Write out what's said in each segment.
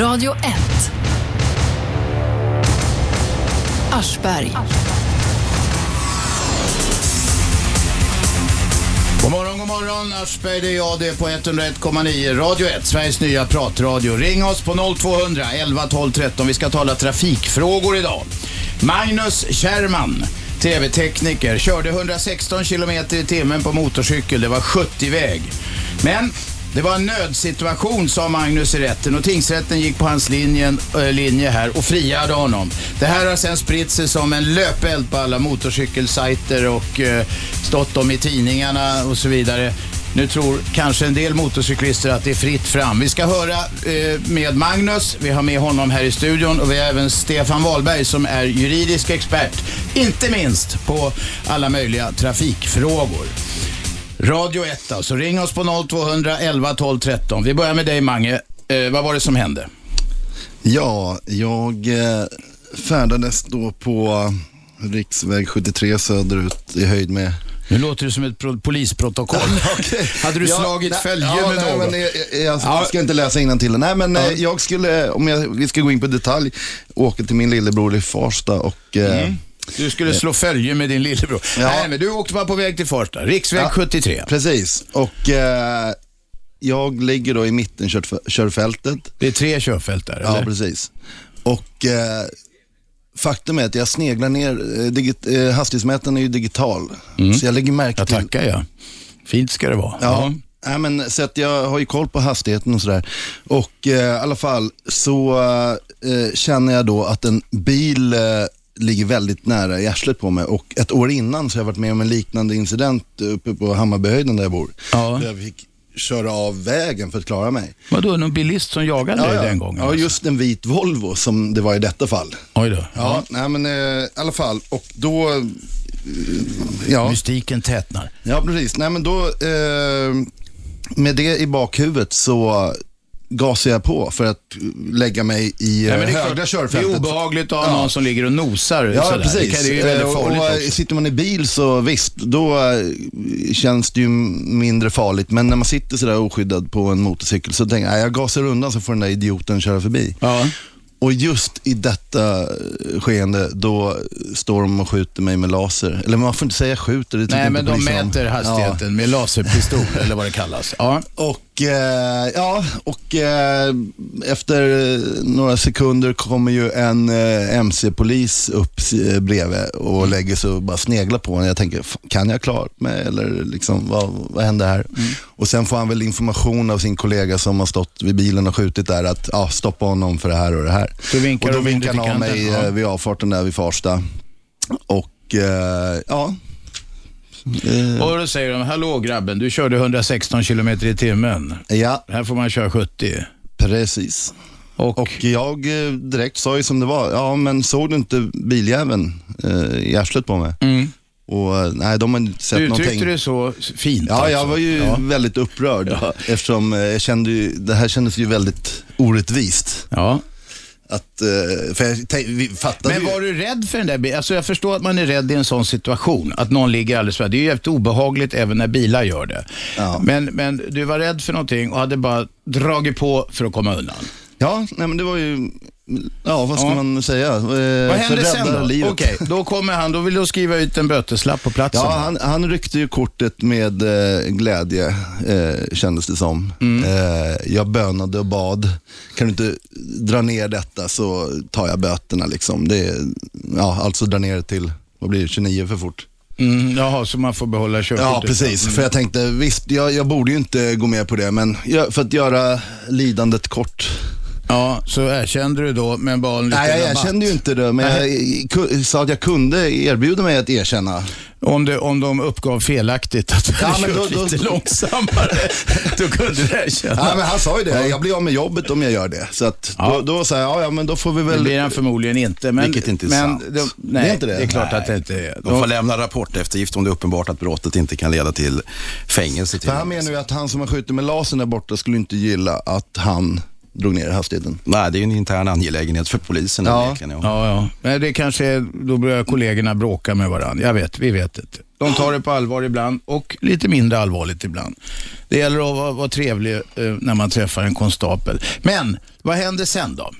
Radio 1. Aschberg. God morgon, god morgon. Aschberg, det är jag det är på 101,9. Radio 1, Sveriges nya pratradio. Ring oss på 0200 11 12 13. Vi ska tala trafikfrågor idag. Magnus Kärrman, tv-tekniker, körde 116 km i timmen på motorcykel. Det var 70-väg. Men det var en nödsituation, sa Magnus i rätten och tingsrätten gick på hans linjen, äh, linje här och friade honom. Det här har sen spritt sig som en löpeld på alla motorcykelsajter och äh, stått om i tidningarna och så vidare. Nu tror kanske en del motorcyklister att det är fritt fram. Vi ska höra eh, med Magnus, vi har med honom här i studion och vi har även Stefan Wahlberg som är juridisk expert, inte minst på alla möjliga trafikfrågor. Radio 1 alltså. Ring oss på 0200 11 12 13. Vi börjar med dig Mange. Eh, vad var det som hände? Ja, jag eh, färdades då på riksväg 73 söderut i höjd med Nu låter det som ett pro- polisprotokoll. Hade du Ja, slagit nej, följe ja, med nej, någon? Men, jag, jag, jag Ja. ska inte läsa innantill. Nej, men eh, jag skulle, om jag, vi ska gå in på detalj, åka till min lillebror i Farsta och eh, Du skulle slå följe med din lillebror. Ja. Nej, men du åkte bara på väg till Farsta. Riksväg Ja. 73. precis. Och eh, jag ligger då i mitten körfältet. Det är tre körfält där, Ja, eller? precis. Och eh, faktum är att jag sneglar ner, eh, digit, eh, hastighetsmätaren är ju digital. Så jag lägger märke Jag till tackar jag. Fint ska det vara. Ja. Nej, men, så att jag har ju koll på hastigheten och sådär. Och eh, i alla fall så eh, känner jag då att en bil eh, ligger väldigt nära i arslet på mig. Och ett år innan så har jag varit med om en liknande incident uppe på Hammarbyhöjden där jag bor. Ja. Där jag fick köra av vägen för att klara mig. Vadå, någon bilist som jagade dig den gången? ja, alltså? just en vit Volvo som det var i detta fall. Oj då. Ja, nej men eh, i alla fall. Och då, eh, ja. Mystiken tätnar. Ja, precis. Nej, men då, eh, med det i bakhuvudet så gasar jag på för att lägga mig i Nej, eh, det, högra klart, det körfältet. är obehagligt att ha Ja. någon som ligger och nosar Ja, sådär. Det, precis. kan, det är Eh, och, och, Sitter man i bil så visst, då eh, känns det ju mindre farligt. Men när man sitter sådär oskyddad på en motorcykel så tänker jag, "Nej, jag gasar undan så får den där idioten köra förbi. Ja. Och just i detta eh, skeende, då står de och skjuter mig med laser. Eller man får inte säga skjuter, det Nej, men de polisen om. mäter hastigheten med laserpistol eller vad det kallas. Ja. Och, eh, ja, och eh, efter eh, några sekunder kommer ju en eh, MC-polis upp eh, bredvid och lägger sig och bara sneglar på en. Jag tänker, "Fan, kan jag klara mig eller liksom, vad, vad händer här? Och sen får han väl information av sin kollega som har stått vid bilen och skjutit där att ja, stoppa honom för det här och det här. Då vinkar och då vinkar han av mig ja. eh, vid avfarten där vid Farsta. Och eh, Och då säger de, hallå grabben, du körde 116 kilometer i timmen. ja, Här får man köra 70. precis. Och, Och jag eh, direkt sa ju som det var, ja men såg du inte biljäveln eh, i arslet på mig? mm. Och eh, nej, de har inte sett du någonting. uttryckte det så fint. Ja, jag alltså. var ju Ja. väldigt upprörd Ja. eftersom eh, jag kände ju, det här kändes ju väldigt orättvist. ja. Att, eh, för jag fattade Men ju. var du rädd för den där bilen? Alltså jag förstår att man är rädd i en sån situation. Att någon ligger alldeles för Det är ju jävligt obehagligt även när bilar gör det. Ja. Men, men du var rädd för någonting och hade bara dragit på för att komma undan. Ja, nej men det var ju, ja vad ska Ja. man säga? Eh, Vad för hände sen då? livet. Okej, då kommer han. Då vill du skriva ut en böteslapp på platsen. Ja, han, han ryckte ju kortet med eh, glädje, eh, kändes det som. Mm. Eh, jag bönade och bad. Kan du inte dra ner detta så tar jag böterna. Liksom. Det är, ja, alltså dra ner det till, vad blir det, 29 för fort. Mm, jaha, så man får behålla körkortet. Ja, precis. För jag tänkte, visst, jag, jag borde ju inte gå med på det, men för att göra lidandet kort. Ja, så erkände du då, men bad om lite Nej, jag rabatt. erkände ju inte det, men jag ku- sa att jag kunde erbjuda mig att erkänna. Om, det, om de uppgav felaktigt att du Ja, men kört då- då- lite långsammare, då kunde du erkänna. Ja, men han sa ju det, jag blir av med jobbet om jag gör det. Så att Ja. då, då sa jag, ja, men då får vi Det väl... blir han förmodligen inte. Men, Vilket inte är men, sant. De, nej, Det är inte det? Det är klart Nej. att det inte är. De får lämna rapporteftergift om det är uppenbart att brottet inte kan leda till fängelse. Till För han menar ju att han som har skjutit med lasern där borta skulle inte gilla att han drog ner hastigheten. Nej, det är ju en intern angelägenhet för polisen. Ja. ja. Ja, ja. Men det kanske är, då börjar kollegorna bråka med varandra. Jag vet, vi vet inte. De tar det på allvar ibland och lite mindre allvarligt ibland. Det gäller att vara, vara trevlig eh, när man träffar en konstapel. Men vad hände sen då?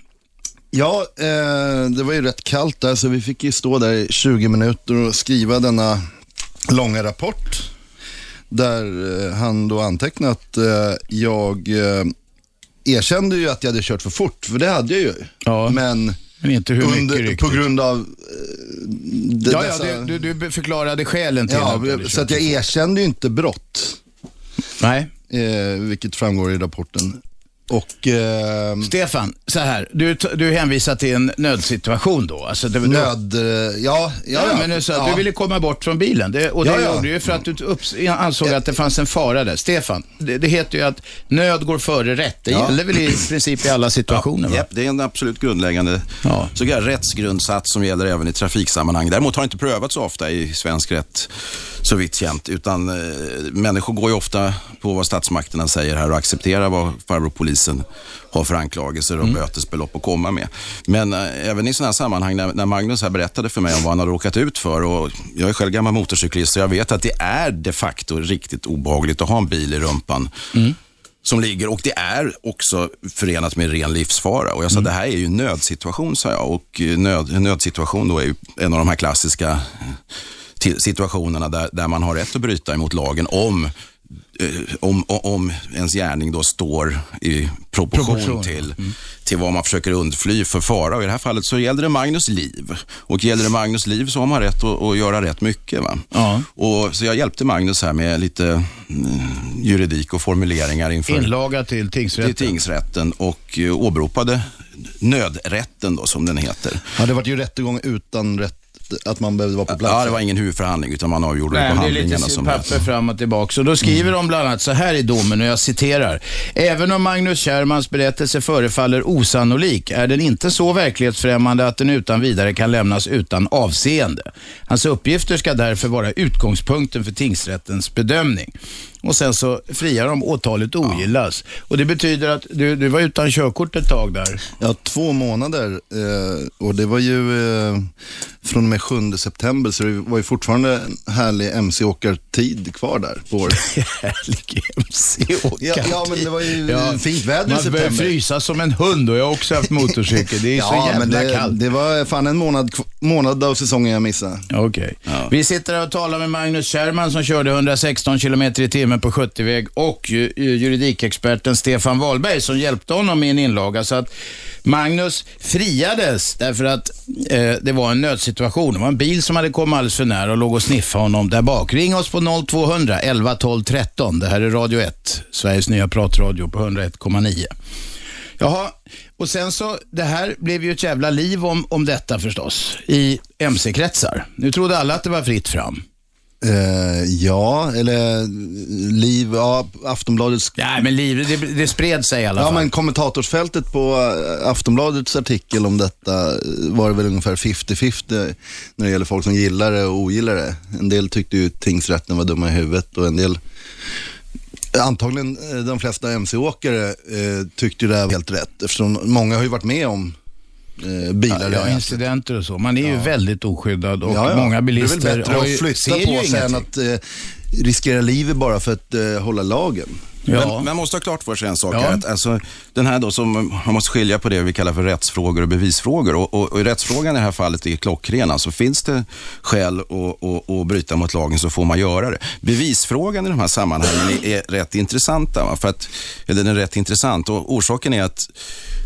Ja, eh, det var ju rätt kallt där så vi fick ju stå där i 20 minuter och skriva denna långa rapport. Där eh, han då antecknade att eh, jag eh, erkände ju att jag hade kört för fort, för det hade jag ju. Ja. Men Men inte hur mycket under, riktigt. på grund av eh, det, Ja, ja, dessa- du, du, du förklarade skälen till ja, hade så att jag erkände ju inte brott. Nej. eh, vilket framgår i rapporten. Och eh, Stefan, så här. Du, du hänvisar till en nödsituation då. Alltså, det, nöd, eh, ja, ja, Ja, ja, men så, ja. Du ville komma bort från bilen det, och det Ja, ja. gjorde du ju för att du upps, ansåg att det fanns en fara där. Stefan, det, det heter ju att nöd går före rätt. Det Ja. gäller väl i princip i alla situationer? Japp, det är en absolut grundläggande Ja. så rättsgrundsats som gäller även i trafiksammanhang. Däremot har det inte prövats så ofta i svensk rätt, så vitt känt. Utan eh, människor går ju ofta på vad statsmakterna säger här och accepterar vad farbror polisen har för anklagelser och bötesbelopp att komma med. Men eh, även i sådana här sammanhang, när, när Magnus här berättade för mig om vad han har råkat ut för och jag är själv gammal motorcyklist så jag vet att det är de facto riktigt obehagligt att ha en bil i rumpan som ligger och det är också förenat med ren livsfara. Och jag sa, det här är ju en nödsituation, sa jag. Och eh, nöd, en nödsituation då är ju en av de här klassiska eh, situationerna där, där man har rätt att bryta emot lagen om eh, om, o- om ens gärning då står i proportion, Proportion, till, till vad man försöker undfly för fara. Och I det här fallet så gäller det Magnus liv. Och gäller det Magnus liv så har man rätt att, att göra rätt mycket. Va? Ja. Och, så jag hjälpte Magnus här med lite mm, juridik och formuleringar inför Inlaga till tingsrätten. till tingsrätten och eh, åberopade nödrätten då, som den heter. Ja, det var ju rättegång utan rätt, att man behövde vara på plats. Ja, det var ingen huvudförhandling utan man avgjorde Nej, det på men det är handlingarna lite som papper fram och tillbaka. Och då skriver de bland annat så här i domen, och jag citerar. Även om Magnus Kärrmans berättelse förefaller osannolik är den inte så verklighetsfrämmande att den utan vidare kan lämnas utan avseende. Hans uppgifter ska därför vara utgångspunkten för tingsrättens bedömning. Och sen så friar de, åtalet ogillas. Och det betyder att du, du var utan körkort ett tag där. Ja, två månader eh, och det var ju eh, från och med 7 september så det var ju fortfarande en härlig MC-åkartid kvar där på året. Härlig MC-åkartid. Ja, ja, men det var ju fint väder i Man börjar september. frysa som en hund och jag har också haft motorcykel. Det är så jävla det, kallt. det var fan en månad, månad av säsongen jag missade. Okej. Vi sitter här och talar med Magnus Kärrman som körde 116 km i timmen på 70-väg och ju- juridikexperten Stefan Wahlberg som hjälpte honom i en inlaga. Så att Magnus friades därför att eh, det var en nödsituation. Det var en bil som hade kommit alldeles för nära och låg och sniffade honom där bak. Ring oss på 0200 11 12 13. Det här är Radio 1, Sveriges nya pratradio på 101,9. Jaha, och sen så, det här blev ju ett jävla liv om, om detta förstås, i MC-kretsar. Nu trodde alla att det var fritt fram. Eh, ja, eller Liv, ja, Aftonbladets Nej, men liv, det, det spred sig i alla Ja, fall. men kommentatorsfältet på eh, Aftonbladets artikel om detta eh, var det väl ungefär 50-50 när det gäller folk som gillar det och ogillar det. En del tyckte ju tingsrätten var dumma i huvudet och en del, antagligen de flesta mc-åkare eh, tyckte det här var helt rätt eftersom många har ju varit med om bilar. Ja, ja, incidenter och så. Man är ju väldigt oskyddad och Ja, ja. många bilister Det är väl bättre att flytta på sig än att eh, riskera livet bara för att eh, hålla lagen. Ja. Men man måste ha klart för sig en sak. Ja. Att, alltså, den här då som, man måste skilja på det vi kallar för rättsfrågor och bevisfrågor. Och, och, och rättsfrågan i det här fallet är klockren. Alltså, finns det skäl att, att, att bryta mot lagen så får man göra det. Bevisfrågan i de här sammanhangen är, är rätt intressanta. Va? För att, eller den är rätt intressant och orsaken är att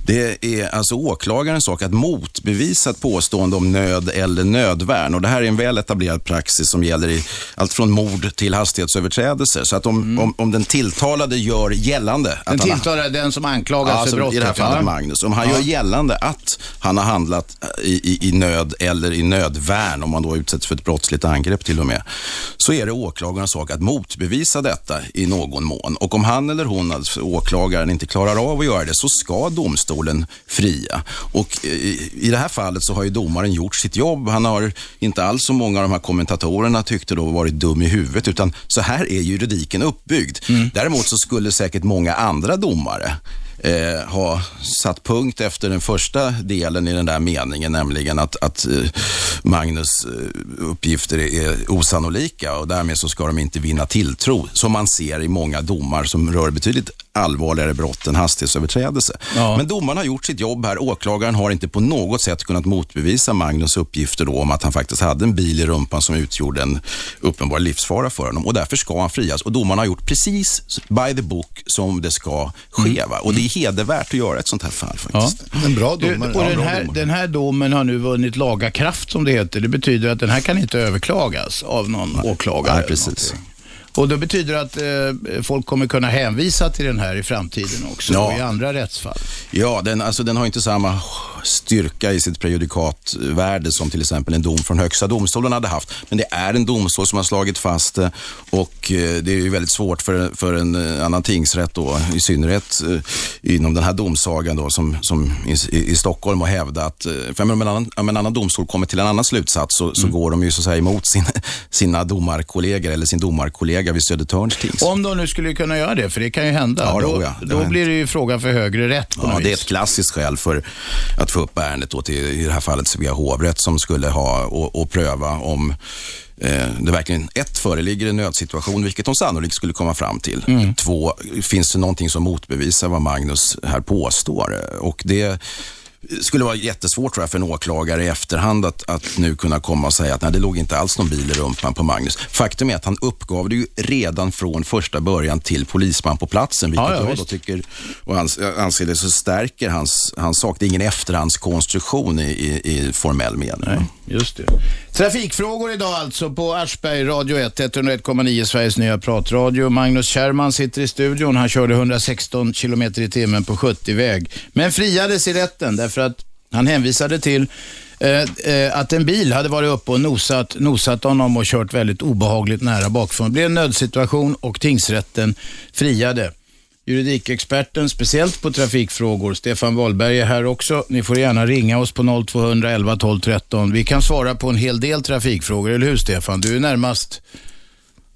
det är alltså åklagarens sak att motbevisa ett påstående om nöd eller nödvärn. Och det här är en väl etablerad praxis som gäller i allt från mord till hastighetsöverträdelser. Så att om, om, om den tilltalade gör gällande att Den har- tilltalade den som anklagas Ja, för alltså, brottet. I det här fallet ja. Magnus. Om han gör gällande att han har handlat i, i, i nöd eller i nödvärn, om man då utsätts för ett brottsligt angrepp till och med, så är det åklagarens sak att motbevisa detta i någon mån. Och om han eller hon, alltså åklagaren, inte klarar av att göra det, så ska domstolen fria. Och i, i det här fallet så har ju domaren gjort sitt jobb. Han har inte alls som många av de här kommentatorerna tyckte då varit dum i huvudet, utan så här är juridiken uppbyggd. Däremot så skulle säkert många andra domare eh, ha satt punkt efter den första delen i den där meningen, nämligen att, att eh, Magnus eh, uppgifter är osannolika och därmed så ska de inte vinna tilltro, som man ser i många domar som rör betydligt allvarligare brott än hastighetsöverträdelse. Ja. Men domaren har gjort sitt jobb här. Åklagaren har inte på något sätt kunnat motbevisa Magnus uppgifter då om att han faktiskt hade en bil i rumpan som utgjorde en uppenbar livsfara för honom och därför ska han frias. Och domaren har gjort precis by the book som det ska ske. Va? Och det är hedervärt att göra ett sånt här fall faktiskt. En bra Du, domare. och Ja, den, här, den här domen har nu vunnit laga kraft som det heter. Det betyder att den här kan inte överklagas av någon åklagare. Nej, eller precis. Och det betyder att eh, folk kommer kunna hänvisa till den här i framtiden också Ja. och i andra rättsfall. Ja, den, alltså, den har inte samma styrka i sitt prejudikatvärde som till exempel en dom från Högsta domstolen hade haft. Men det är en domstol som har slagit fast det och eh, det är ju väldigt svårt för, för en eh, annan tingsrätt då, i synnerhet eh, inom den här domsagan då, som, som i, i, Stockholm att hävda att för om en, annan, om en annan domstol kommer till en annan slutsats så, så går de ju så att säga emot sin, sina domarkollegor eller sin domarkollega vid Södertörns tingsrätt. Om de nu skulle kunna göra det, för det kan ju hända, Ja, då, ja. Det då blir det ju fråga för högre rätt på Ja, något det är ett klassiskt skäl för att få upp ärendet då till, i det här fallet, Svea hovrätt som skulle ha och, och pröva om eh, det verkligen ett föreligger en nödsituation, vilket de sannolikt skulle komma fram till. Mm. Två, finns det någonting som motbevisar vad Magnus här påstår? Och det skulle vara jättesvårt tror jag, för en åklagare i efterhand att, att nu kunna komma och säga att nej, det låg inte alls någon bil i rumpan på Magnus. Faktum är att han uppgav det ju redan från första början till polisman på platsen, vilket Ja, ja, jag då visst. tycker och ans anser det så stärker hans, hans sak. Det är ingen efterhandskonstruktion i, i, i formell mening. Nej, just det. Trafikfrågor idag alltså på Aschberg, Radio 1, 101,9 Sveriges nya pratradio. Magnus Kärrman sitter i studion. Han körde 116 km i timmen på 70-väg, men friades i rätten därför att han hänvisade till eh, eh, att en bil hade varit uppe och nosat, nosat honom och kört väldigt obehagligt nära bakifrån. Det blev en nödsituation och tingsrätten friade. Juridikexperten, speciellt på trafikfrågor, Stefan Wahlberg är här också. Ni får gärna ringa oss på 0211 12 13. Vi kan svara på en hel del trafikfrågor, eller hur Stefan? Du är närmast,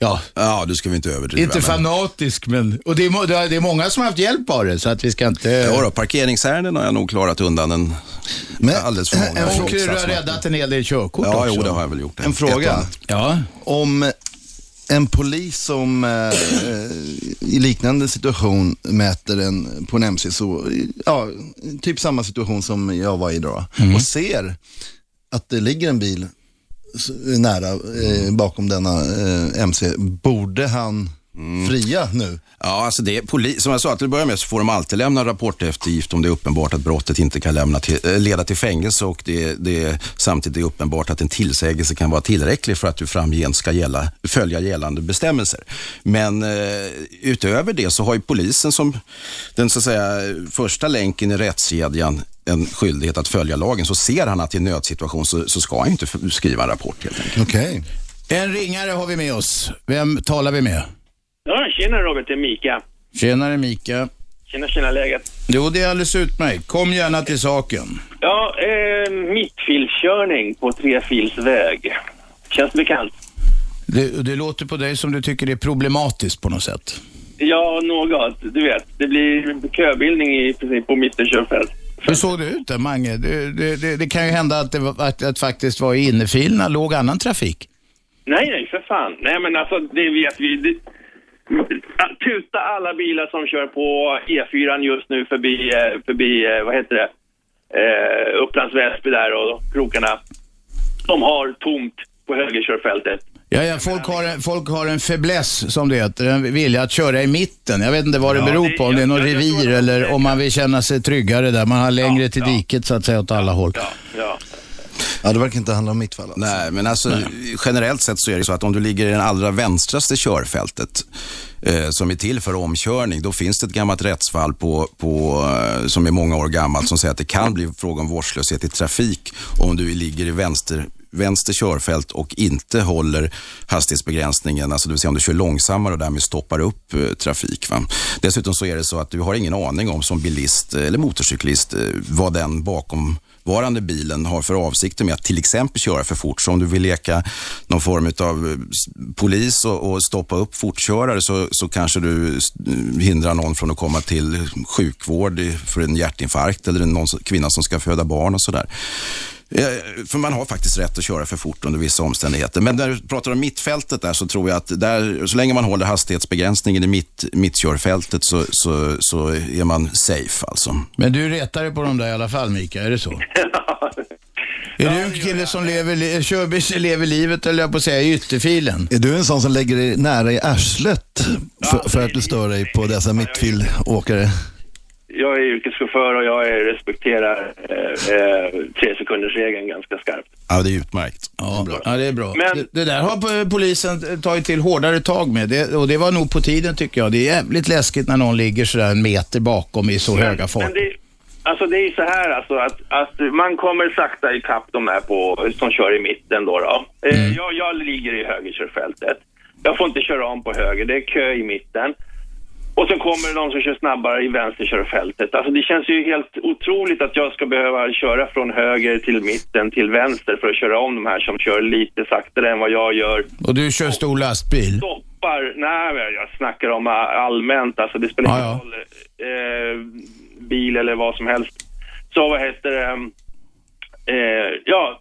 ja, Ja, du ska vi inte överdriva. inte men- fanatisk, men, och det är, det är det många som har haft hjälp av det, så att vi ska inte... Ja, då, parkeringsärenden har jag nog klarat undan en Men- alldeles för många. en fråga- du har räddat en hel del körkort Ja, också. jo, det har jag väl gjort. En Ett fråga. Ja, Om en polis som eh, eh, i liknande situation mäter en på en MC, så, ja, typ samma situation som jag var i då, och ser att det ligger en bil nära eh, bakom denna eh, MC, borde han fria nu? Ja, alltså det är poli- som jag sa, till att börja med så får de alltid lämna rapporteftergift om det är uppenbart att brottet inte kan lämna till, eh, leda till fängelse och det, det samtidigt är uppenbart att en tillsägelse kan vara tillräcklig för att du framgent ska gälla, följa gällande bestämmelser. Men eh, utöver det så har ju polisen som den så att säga, första länken i rättskedjan en skyldighet att följa lagen. Så ser han att det är en nödsituation så, så ska han inte skriva en rapport helt enkelt. Okej. en ringare har vi med oss. Vem talar vi med? Ja, tjena Robert, det är Mika. Tjenare Mika. Tjena, tjena läget. Jo, det är alldeles utmärkt. Kom gärna till saken. Ja, eh, mittfilskörning på trefilsväg. Känns bekant? Det, det låter på dig som du tycker det är problematiskt på något sätt. Ja, något. Du vet, det blir köbildning i princip på mittenkörfält. Hur såg det ut där, Mange? Det, det, det, det kan ju hända att det, var, att, att faktiskt var i innerfilerna låg annan trafik. Nej, nej, för fan. Nej, men alltså, det vet vi. Det, tuta alla bilar som kör på E4 just nu förbi, eh, förbi eh, vad heter det, eh, Upplands Väsby där och krokarna. De har tomt på högerkörfältet. Ja, ja, folk, har en, folk har en fäbless, som det heter, en vilja att köra i mitten. Jag vet inte vad det Ja, beror det- på, om det är något jag- jag revir att- eller om man vill känna sig tryggare där. Man har längre till ja. diket så att säga åt alla håll. Ja, ja. Ja, det verkar inte handla om mitt fall. Alltså. Nej, men alltså generellt sett så är det så att om du ligger i det allra vänstraste körfältet eh, som är till för omkörning, då finns det ett gammalt rättsfall på, på, eh, som är många år gammalt som säger att det kan bli fråga om vårdslöshet i trafik om du ligger i vänster vänster körfält och inte håller hastighetsbegränsningen, alltså det vill säga om du kör långsammare och därmed stoppar upp eh, trafik. Va? Dessutom så är det så att du har ingen aning om som bilist eh, eller motorcyklist eh, vad den bakom varande bilen har för avsikter med att till exempel köra för fort. Så om du vill leka någon form av polis och, och stoppa upp fortkörare så så kanske du hindrar någon från att komma till sjukvård för en hjärtinfarkt eller någon kvinna som ska föda barn och sådär. För man har faktiskt rätt att köra för fort under vissa omständigheter. Men när du pratar om mittfältet där så tror jag att där, så länge man håller hastighetsbegränsningen i mitt, mittkörfältet så, så, så är man safe alltså. Men du retar dig på dem där i alla fall, Mika, är det så? Är du en kille som lever, li- kör, lever livet, eller jag på att säga, i ytterfilen? Är du en sån som lägger dig nära i arslet för, för att du stör dig på dessa mittfilåkare? Jag är yrkeschaufför och jag är, respekterar eh, eh, tre sekunders regeln ganska skarpt. Ja, det är utmärkt. Ja, ja det är bra. Men- det, det där har po- polisen tagit till hårdare tag med det, och det var nog på tiden tycker jag. Det är jävligt läskigt när någon ligger sådär en meter bakom i så höga fart. Men det, alltså det är ju så här alltså att, att man kommer sakta ikapp de här på, som kör i mitten då. då. Eh, jag, jag ligger i högerkörfältet. Jag får inte köra om på höger, det är kö i mitten. Och sen kommer det de som kör snabbare i vänsterkörfältet. Alltså det känns ju helt otroligt att jag ska behöva köra från höger till mitten till vänster för att köra om de här som kör lite saktare än vad jag gör. Och du kör stor lastbil? Stoppar, nej jag snackar om allmänt, alltså det spelar ingen roll. Eh, bil eller vad som helst. Så vad heter det? Eh, ja,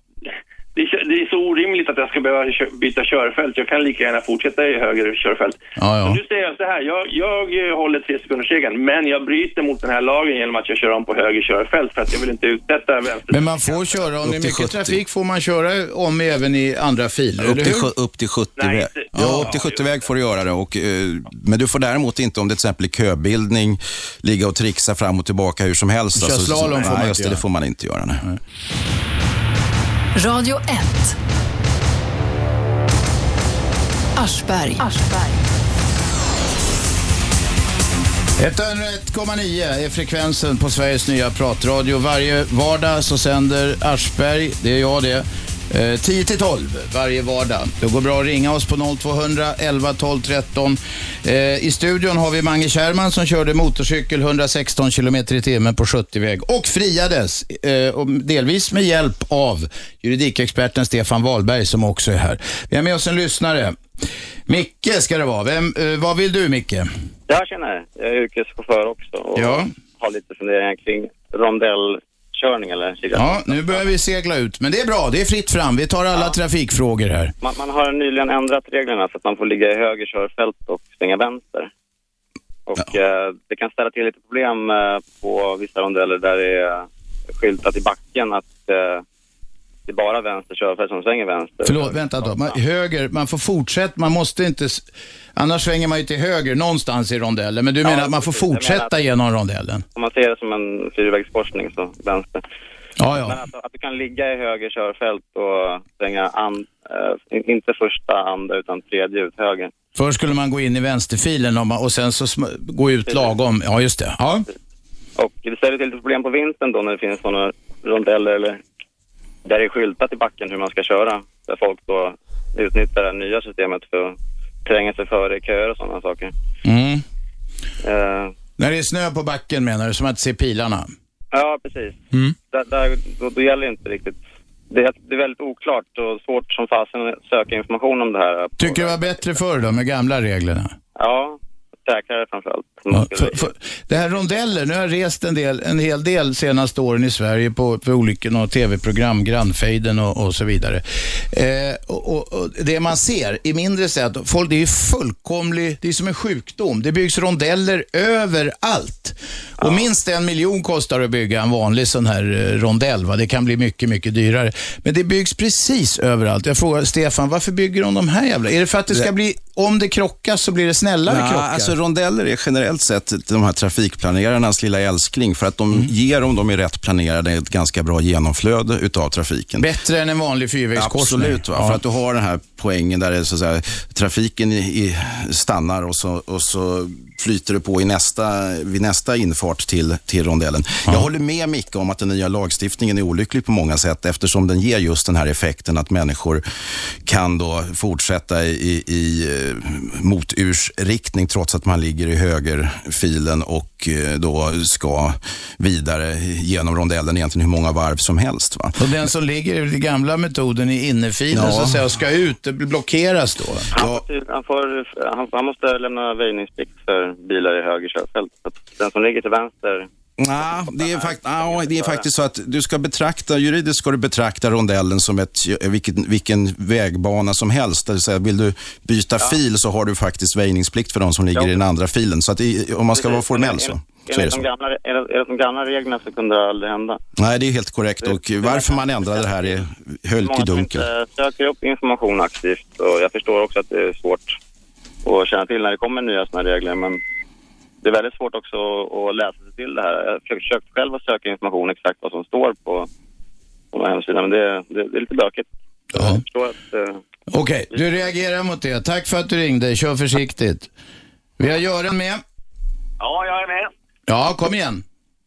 det är, det är så orimligt att jag ska behöva byta körfält. Jag kan lika gärna fortsätta i höger körfält. Ja, ja. Så nu säger jag så här, jag, jag håller tre sekunders regeln, men jag bryter mot den här lagen genom att jag kör om på höger körfält för att jag vill inte utsätta vänster. Men man får köra, om det är mycket 70. trafik får man köra om även i andra filer, Upp eller till, hur? upp till 70 Nej, väg. Ja, Ja, upp till 70 just väg får du göra det. Och, eh, men du får däremot inte, om det till exempel är köbildning, ligga och trixa fram och tillbaka hur som helst. Köra slalom får man inte just det, göra. det får man inte göra. Nej. Radio 1. Aschberg. 101,9 är frekvensen på Sveriges nya pratradio. Varje vardag så sänder Aschberg, det är jag det, 10 till 12 varje vardag. Det går bra att ringa oss på 0200 11 12 13. Eh, I studion har vi Mange Kärrman som körde motorcykel 116 km i timmen på 70-väg och friades, eh, och delvis med hjälp av juridikexperten Stefan Wahlberg som också är här. Vi har med oss en lyssnare. Micke ska det vara. Vem, eh, vad vill du Micke? Jag känner, jag är yrkeschaufför också och Ja. har lite funderingar kring rondellkörning eller Ja, nu börjar vi segla ut. Men det är bra, det är fritt fram. Vi tar alla trafikfrågor här. Man, man har nyligen ändrat reglerna så att man får ligga i höger körfält och svänga vänster. Och eh, det kan ställa till lite problem eh, på vissa rondeller där det är skyltat i backen att eh, det är bara vänster körfält som svänger vänster. Förlåt, vänta då. Man, höger, man får fortsätta, man måste inte... Annars svänger man ju till höger någonstans i rondellen. Men du menar att man får fortsätta att- genom rondellen? Om man ser det som en fyrvägskorsning så vänster. Ja, Men ja. att, att du kan ligga i höger körfält och svänga an, eh, inte första, andra utan tredje ut höger. Först skulle man gå in i vänsterfilen och, man, och sen så gå ut lagom. Ja, just det. Ja. Och det ställer till problem på vintern då när det finns sådana rondeller eller där det är skyltat i backen hur man ska köra. Där folk då utnyttjar det nya systemet för att tränga sig före i köer och sådana saker. Mm. Eh, När det är snö på backen menar du, som att se pilarna? ja, precis. Mm. Där, där, då, då gäller inte riktigt. Det är, det är väldigt oklart och svårt som fasen att söka information om det här. Tycker du det var bättre förr då, med gamla reglerna? Ja, säkrare framförallt. Ja, för, för, det här rondeller, nu har jag rest en, del, en hel del senaste åren i Sverige på, på olika några tv-program, Grannfejden och, och så vidare. Eh, och, och, och det man ser i mindre städer, folk, det är ju fullkomlig, det är som en sjukdom. Det byggs rondeller överallt. Och minst en miljon kostar att bygga en vanlig sån här eh, rondell. Va? Det kan bli mycket, mycket dyrare. Men det byggs precis överallt. Jag frågar Stefan, varför bygger de de här jävla? Är det för att det ska bli, om det krockas så blir det snällare Nej, krockar? alltså rondeller är generellt sett de här trafikplanerarnas lilla älskling för att de Mm. ger, om de är rätt planerade, ett ganska bra genomflöde utav trafiken. Bättre än en vanlig fyrvägskorsning. Absolut, va? Ja. för att du har den här poängen där det, så säga, trafiken i, i, stannar och så, och så flyter det på i nästa, vid nästa infart till, till rondellen. Jag håller med Micke om att den nya lagstiftningen är olycklig på många sätt eftersom den ger just den här effekten att människor kan då fortsätta i, i, i eh, motursriktning trots att man ligger i högerfilen och eh, då ska vidare genom rondellen egentligen hur många varv som helst. Va? Och den som ligger i den gamla metoden i innerfilen Ja. så att säga, och ska ut, måste blockeras då? Han, får, han, får, han, han måste lämna väjningsplikt för bilar i höger körfält. Den som ligger till vänster Ja, det är, fakt ja, det är faktiskt så att du ska betrakta, juridiskt ska du betrakta rondellen som ett, vilken, vilken vägbana som helst. Det vill, säga, vill du byta fil så har du faktiskt väjningsplikt för de som ligger Ja. i den andra filen. Så att det, om man ska vara formell så, så är det Enligt de gamla, enligt de gamla reglerna så kunde det aldrig hända. Nej, det är helt korrekt och varför man ändrade det här är höljt i Många dunkel. inte söker upp information aktivt och jag förstår också att det är svårt att känna till när det kommer nya sådana regler men det är väldigt svårt också att läsa sig till det här. Jag har försökt- själv att söka information exakt vad som står på, på de här hemsidorna men det, det, det är lite bökigt. Ja. Eh, Okej, du reagerar mot det. Tack för att du ringde. Kör försiktigt. Vi har Göran med. Ja, jag är med. Ja, kom igen.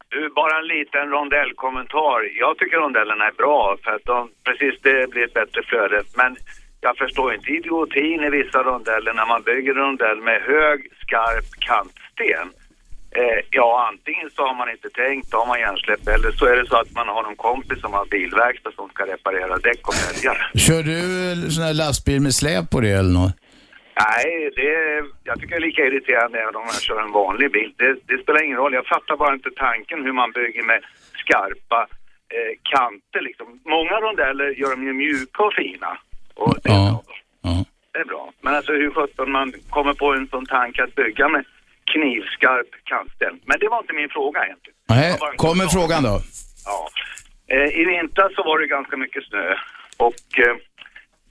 Du, bara en liten rondellkommentar. Jag tycker rondellerna är bra för att de, precis det blir ett bättre flöde. Men jag förstår inte idiotin i vissa rondeller när man bygger en rondell med hög, skarp kantsten. Eh, ja, antingen så har man inte tänkt, då har man hjärnsläpp, eller så är det så att man har någon kompis som har bilverkstad som ska reparera däck och fälgar. Kör du sån här lastbil med släp på det eller något? Nej, det, jag tycker det är lika irriterande även om jag kör en vanlig bil. Det, det spelar ingen roll. Jag fattar bara inte tanken hur man bygger med skarpa eh, kanter. Liksom. Många rondeller gör de ju mjuka och fina. Och det, är Ja. bra. Ja. det är bra. Men alltså hur sjutton man kommer på en sån tanke att bygga med knivskarp kantställ. Men det var inte min fråga egentligen. Nej, kommer frågan då. Ja. Eh, I vintras så var det ganska mycket snö och eh,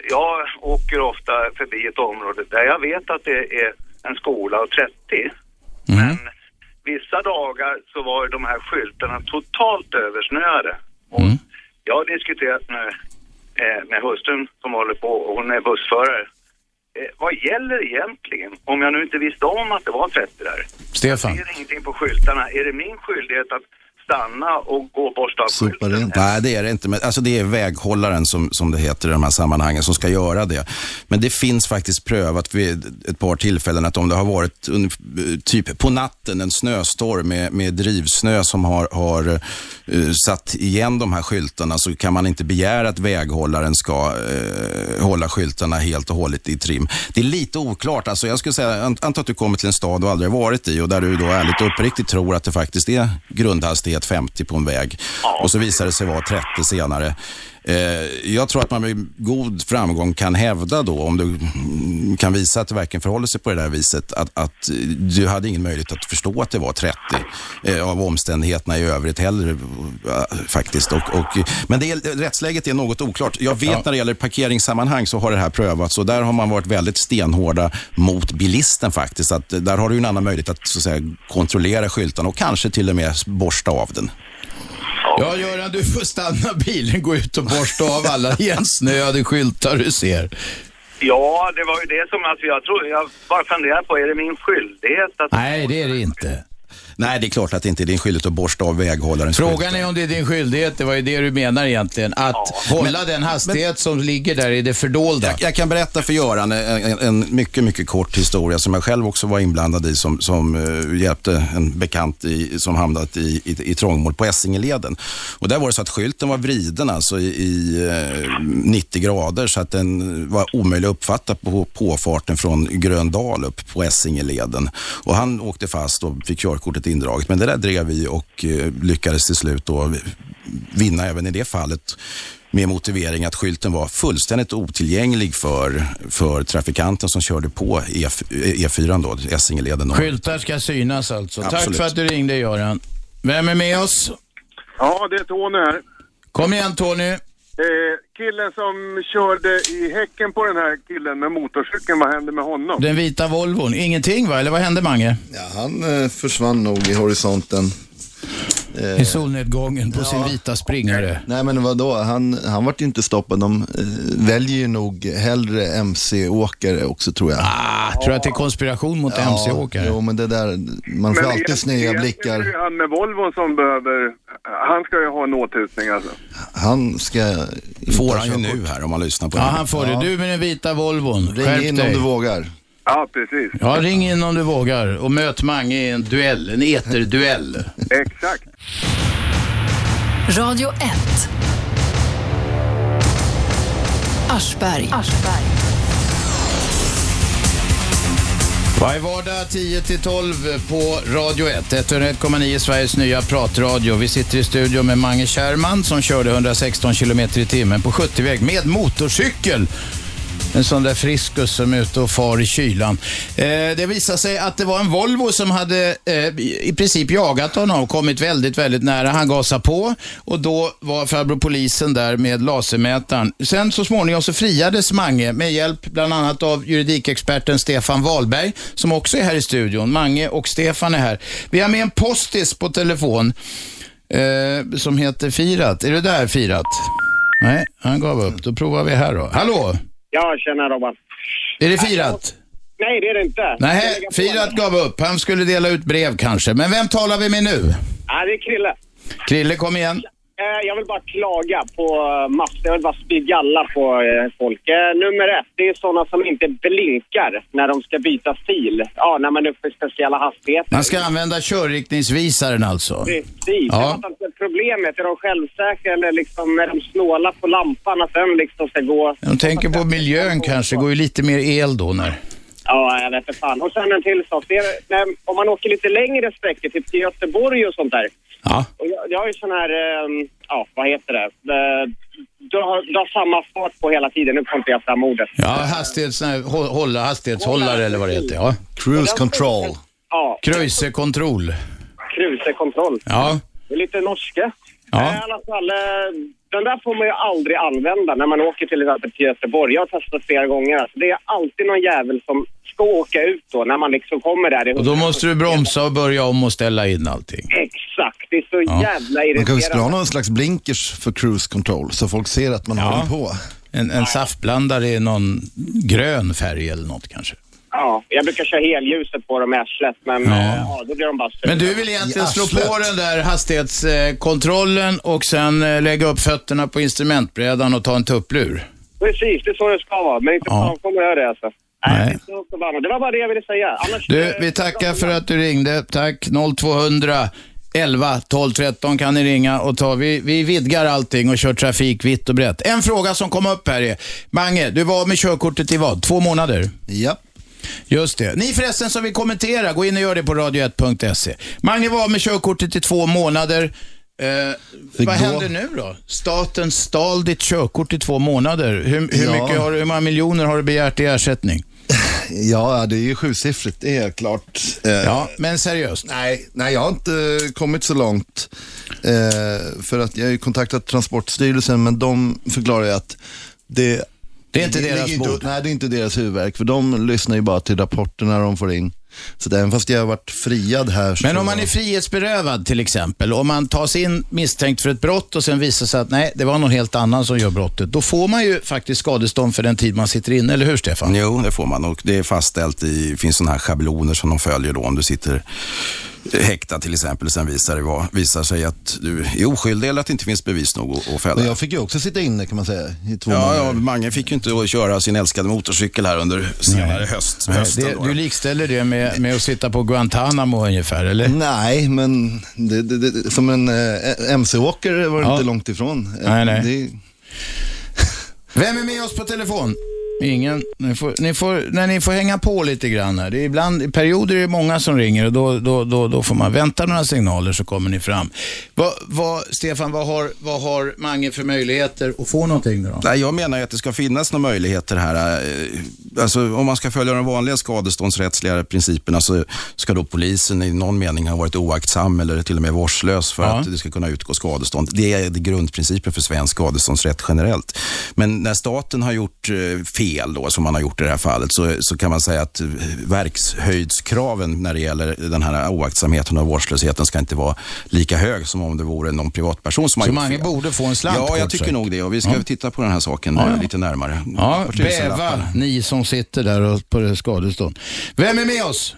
jag åker ofta förbi ett område där jag vet att det är en skola och 30. Men vissa dagar så var de här skyltarna totalt översnöade. Och Jag har diskuterat med, eh, med hustrun som håller på och hon är bussförare. Eh, vad gäller egentligen om jag nu inte visste om att det var 30 där? Stefan. Ser ingenting på skyltarna. Är det min skyldighet att stanna och gå och borsta av skylten? Nej, det är det inte. Men, alltså, det är väghållaren som, som det heter i de här sammanhangen som ska göra det. Men det finns faktiskt prövat vid ett par tillfällen att om det har varit typ på natten en snöstorm med, med drivsnö som har, har uh, satt igen de här skyltarna så kan man inte begära att väghållaren ska uh, hålla skyltarna helt och hållet i trim. Det är lite oklart. Alltså, jag skulle säga, ant- anta att du kommer till en stad du aldrig varit i och där du då ärligt och uppriktigt tror att det faktiskt är grundhastighet 50 på en väg och så visar det sig vara 30 senare. Eh, jag tror att man med god framgång kan hävda då, om du kan visa att det verkligen förhåller sig på det där viset, att, att du hade ingen möjlighet att förstå att det var 30 eh, av omständigheterna i övrigt heller eh, faktiskt. Och, och, men det är, rättsläget är något oklart. Jag vet när det gäller parkeringssammanhang så har det här prövats och där har man varit väldigt stenhårda mot bilisten faktiskt. Att, där har du en annan möjlighet att, så att säga, kontrollera skyltarna och kanske till och med borsta av den. Ja, Göran, du får stanna bilen, gå ut och borsta av alla igensnöade skyltar du ser. Ja, det var ju det som, alltså jag tror, jag bara funderar på, är det min skyldighet att... Nej, det är det inte. Nej, det är klart att det inte är din skyldighet att borsta av väghållarens Frågan är om det är din skyldighet, det var ju det du menar egentligen, att hålla den hastighet som ligger där i det fördolda. Jag, jag kan berätta för Göran en, en, en mycket, mycket kort historia som jag själv också var inblandad i som, som uh, hjälpte en bekant i, som hamnat i, i, i trångmål på Essingeleden. Och där var det så att skylten var vriden alltså i, i eh, 90 grader så att den var omöjlig att uppfatta på påfarten från Gröndal upp på Essingeleden. Och han åkte fast och fick körkortet indraget. Men det där drev vi och eh, lyckades till slut då vinna även i det fallet med motivering att skylten var fullständigt otillgänglig för, för trafikanten som körde på E, E4, då, Essingeleden. Skyltar ska synas alltså. Tack Absolut. för att du ringde Göran. Vem är med oss? Ja, det är Tony här. Kom igen Tony. Eh, killen som körde i häcken på den här killen med motorcykeln, vad hände med honom? Den vita Volvon. Ingenting va? Eller vad hände Mange? Ja, han eh, försvann nog i horisonten. Eh, I solnedgången på sin vita springare. Nej men vadå, han, han vart ju inte stoppad. De eh, väljer ju nog hellre MC-åkare också tror jag. Ah, tror du att det är konspiration mot MC-åkare? Jo men det där, man får Men alltid sneda blickar. är det han med Volvon som behöver, han ska ju ha en åthutning alltså. Han ska får ha han ju nu här om man lyssnar på Ja, det. han får det. Du med den vita Volvon. Ring in dig. om du vågar. Ja, precis. Ja, ring in om du vågar och möt Mange i en duell, en eterduell. Exakt. Radio 1. Aschberg. Aschberg. Varje vardag 10-12 på Radio 1, 101,9 Sveriges nya pratradio. Vi sitter i studion med Mange Kärman som körde 116 km i timmen på 70-väg med motorcykel en sån där friskus som är ute och far i kylan. Eh, det visade sig att det var en Volvo som hade eh, i princip jagat honom och kommit väldigt, väldigt nära. Han gasade på och då var farbror polisen där med lasermätaren. Sen så småningom så friades Mange med hjälp bland annat av juridikexperten Stefan Wahlberg som också är här i studion. Mange och Stefan är här. Vi har med en postis på telefon eh, som heter Firat. Är du där Firat? Nej, han gav upp. Då provar vi här då. Hallå? Ja, tjena Robban. Är det Firat? Nej, det är det inte. Nej, Firat gav upp. Han skulle dela ut brev kanske. Men vem talar vi med nu? Ja, det är Krille. Krille, kom igen. Eh, Jag vill bara klaga på eh, massor. Jag vill bara spy galla på eh, folk. Nummer ett, det är sådana som inte blinkar när de ska byta fil. Ja, när man är uppe i speciella hastigheter. Man ska använda körriktningsvisaren alltså. Precis. Ja. Jag fattar inte problemet. Är de självsäkra eller liksom är de snåla på lampan att den liksom ska gå... De tänker på miljön kanske. går ju lite mer el då när... Ja, jag vet inte fan. Och sen en till sak. Det är, när, om man åker lite längre sträckor, typ till Göteborg och sånt där. Ja. Och jag, jag har ju sån här, eh, ja vad heter det? Eh, Du har, du har samma fart på hela tiden. Nu får inte jag fram ordet. Ja, hastighets, nej, hå- hålla, hastighetshållare eller vad det heter. Ja. Cruise control. Ja, Cruisekontroll. cruisekontroll. Ja. Det är lite norska. Ja. I alla fall, eh, den där får man ju aldrig använda när man åker till exempel till Göteborg. Jag har testat flera gånger. Alltså, det är alltid någon jävel som ska åka ut då när man liksom kommer där. i Och då måste du bromsa och börja om och ställa in allting. Exakt, det är så Ja. jävla Man kanske skulle ha irriterande. någon slags blinkers för cruise control så folk ser att man har den på. En, en saftblandare i någon grön färg eller något kanske. Ja, jag brukar köra helljuset på dem i arslet, men Ja. ja. ja, då blir de bara sura. Men du vill egentligen slå på den där hastighetskontrollen och sen eh, lägga upp fötterna på instrumentbrädan och ta en tupplur. Precis, det är så det ska vara. Men inte Ja. fan kommer jag göra det alltså. Nej. Det var bara det jag ville säga. Annars, Du, vi tackar för att du ringde. Tack. 0200 11 12 13 kan ni ringa och ta. Vi, vi vidgar allting och kör trafik vitt och brett. En fråga som kom upp här är, Mange, du var med körkortet i vad? Två månader? Ja. Just det. Ni förresten som vill kommentera, gå in och gör det på radio1.se. Mange var med körkortet i två månader. Eh, vad händer nu då? Staten stal ditt körkort i två månader. Hur, hur, Ja. mycket har, hur många miljoner har du begärt i ersättning? Ja, det är ju sjusiffrigt, det är helt klart. Eh, Ja, men seriöst. Nej, nej, jag har inte kommit så långt. Eh, för att jag har ju kontaktat Transportstyrelsen, men de förklarar ju att det... Det är inte deras ligger bord. Nej, det är inte deras huvudvärk, för de lyssnar ju bara till rapporterna de får in. Så även fast jag har varit friad här så... Men om man är frihetsberövad till exempel, om man tas in misstänkt för ett brott och sen visar sig att nej, det var någon helt annan som gör brottet, då får man ju faktiskt skadestånd för den tid man sitter inne, eller hur Stefan? Jo, det får man och det är fastställt i, det finns sådana här schabloner som de följer då om du sitter häktad till exempel. Sen visar det vara, visar sig att du är oskyldig eller att det inte finns bevis nog att- fälla. Men jag fick ju också sitta inne kan man säga, i två Ja, ja, Mange fick ju inte köra sin älskade motorcykel här under senare höst, Nej, det, du likställer det med, med att sitta på Guantanamo ungefär, eller? Nej, men det, det, som en eh, MC-åkare var det Ja. inte långt ifrån. Nej, nej. Vem är med oss på telefon? Ingen. Ni får, ni får, när ni får hänga på lite grann här. Det är ibland, I perioder är det många som ringer och då, då, då, då får man vänta några signaler så kommer ni fram. Vad, vad, Stefan, vad har, vad har Mange för möjligheter att få någonting nu då? Nej, jag menar ju att det ska finnas några möjligheter här. Eh, Alltså, om man ska följa de vanliga skadeståndsrättsliga principerna så ska då polisen i någon mening ha varit oaktsam eller till och med vårdslös för Ja. att det ska kunna utgå skadestånd. Det är grundprincipen för svensk skadeståndsrätt generellt. Men när staten har gjort eh, fel, då, som man har gjort i det här fallet, så, så kan man säga att verkshöjdskraven när det gäller den här oaktsamheten och vårdslösheten ska inte vara lika hög som om det vore någon privatperson som har Så gjort Mange fel. borde få en slant Ja, jag tycker nog det och vi ska Ja. titta på den här saken Ja, eh, lite närmare. Ja, bäva ni som sitter där och på skadestånd. Vem är med oss?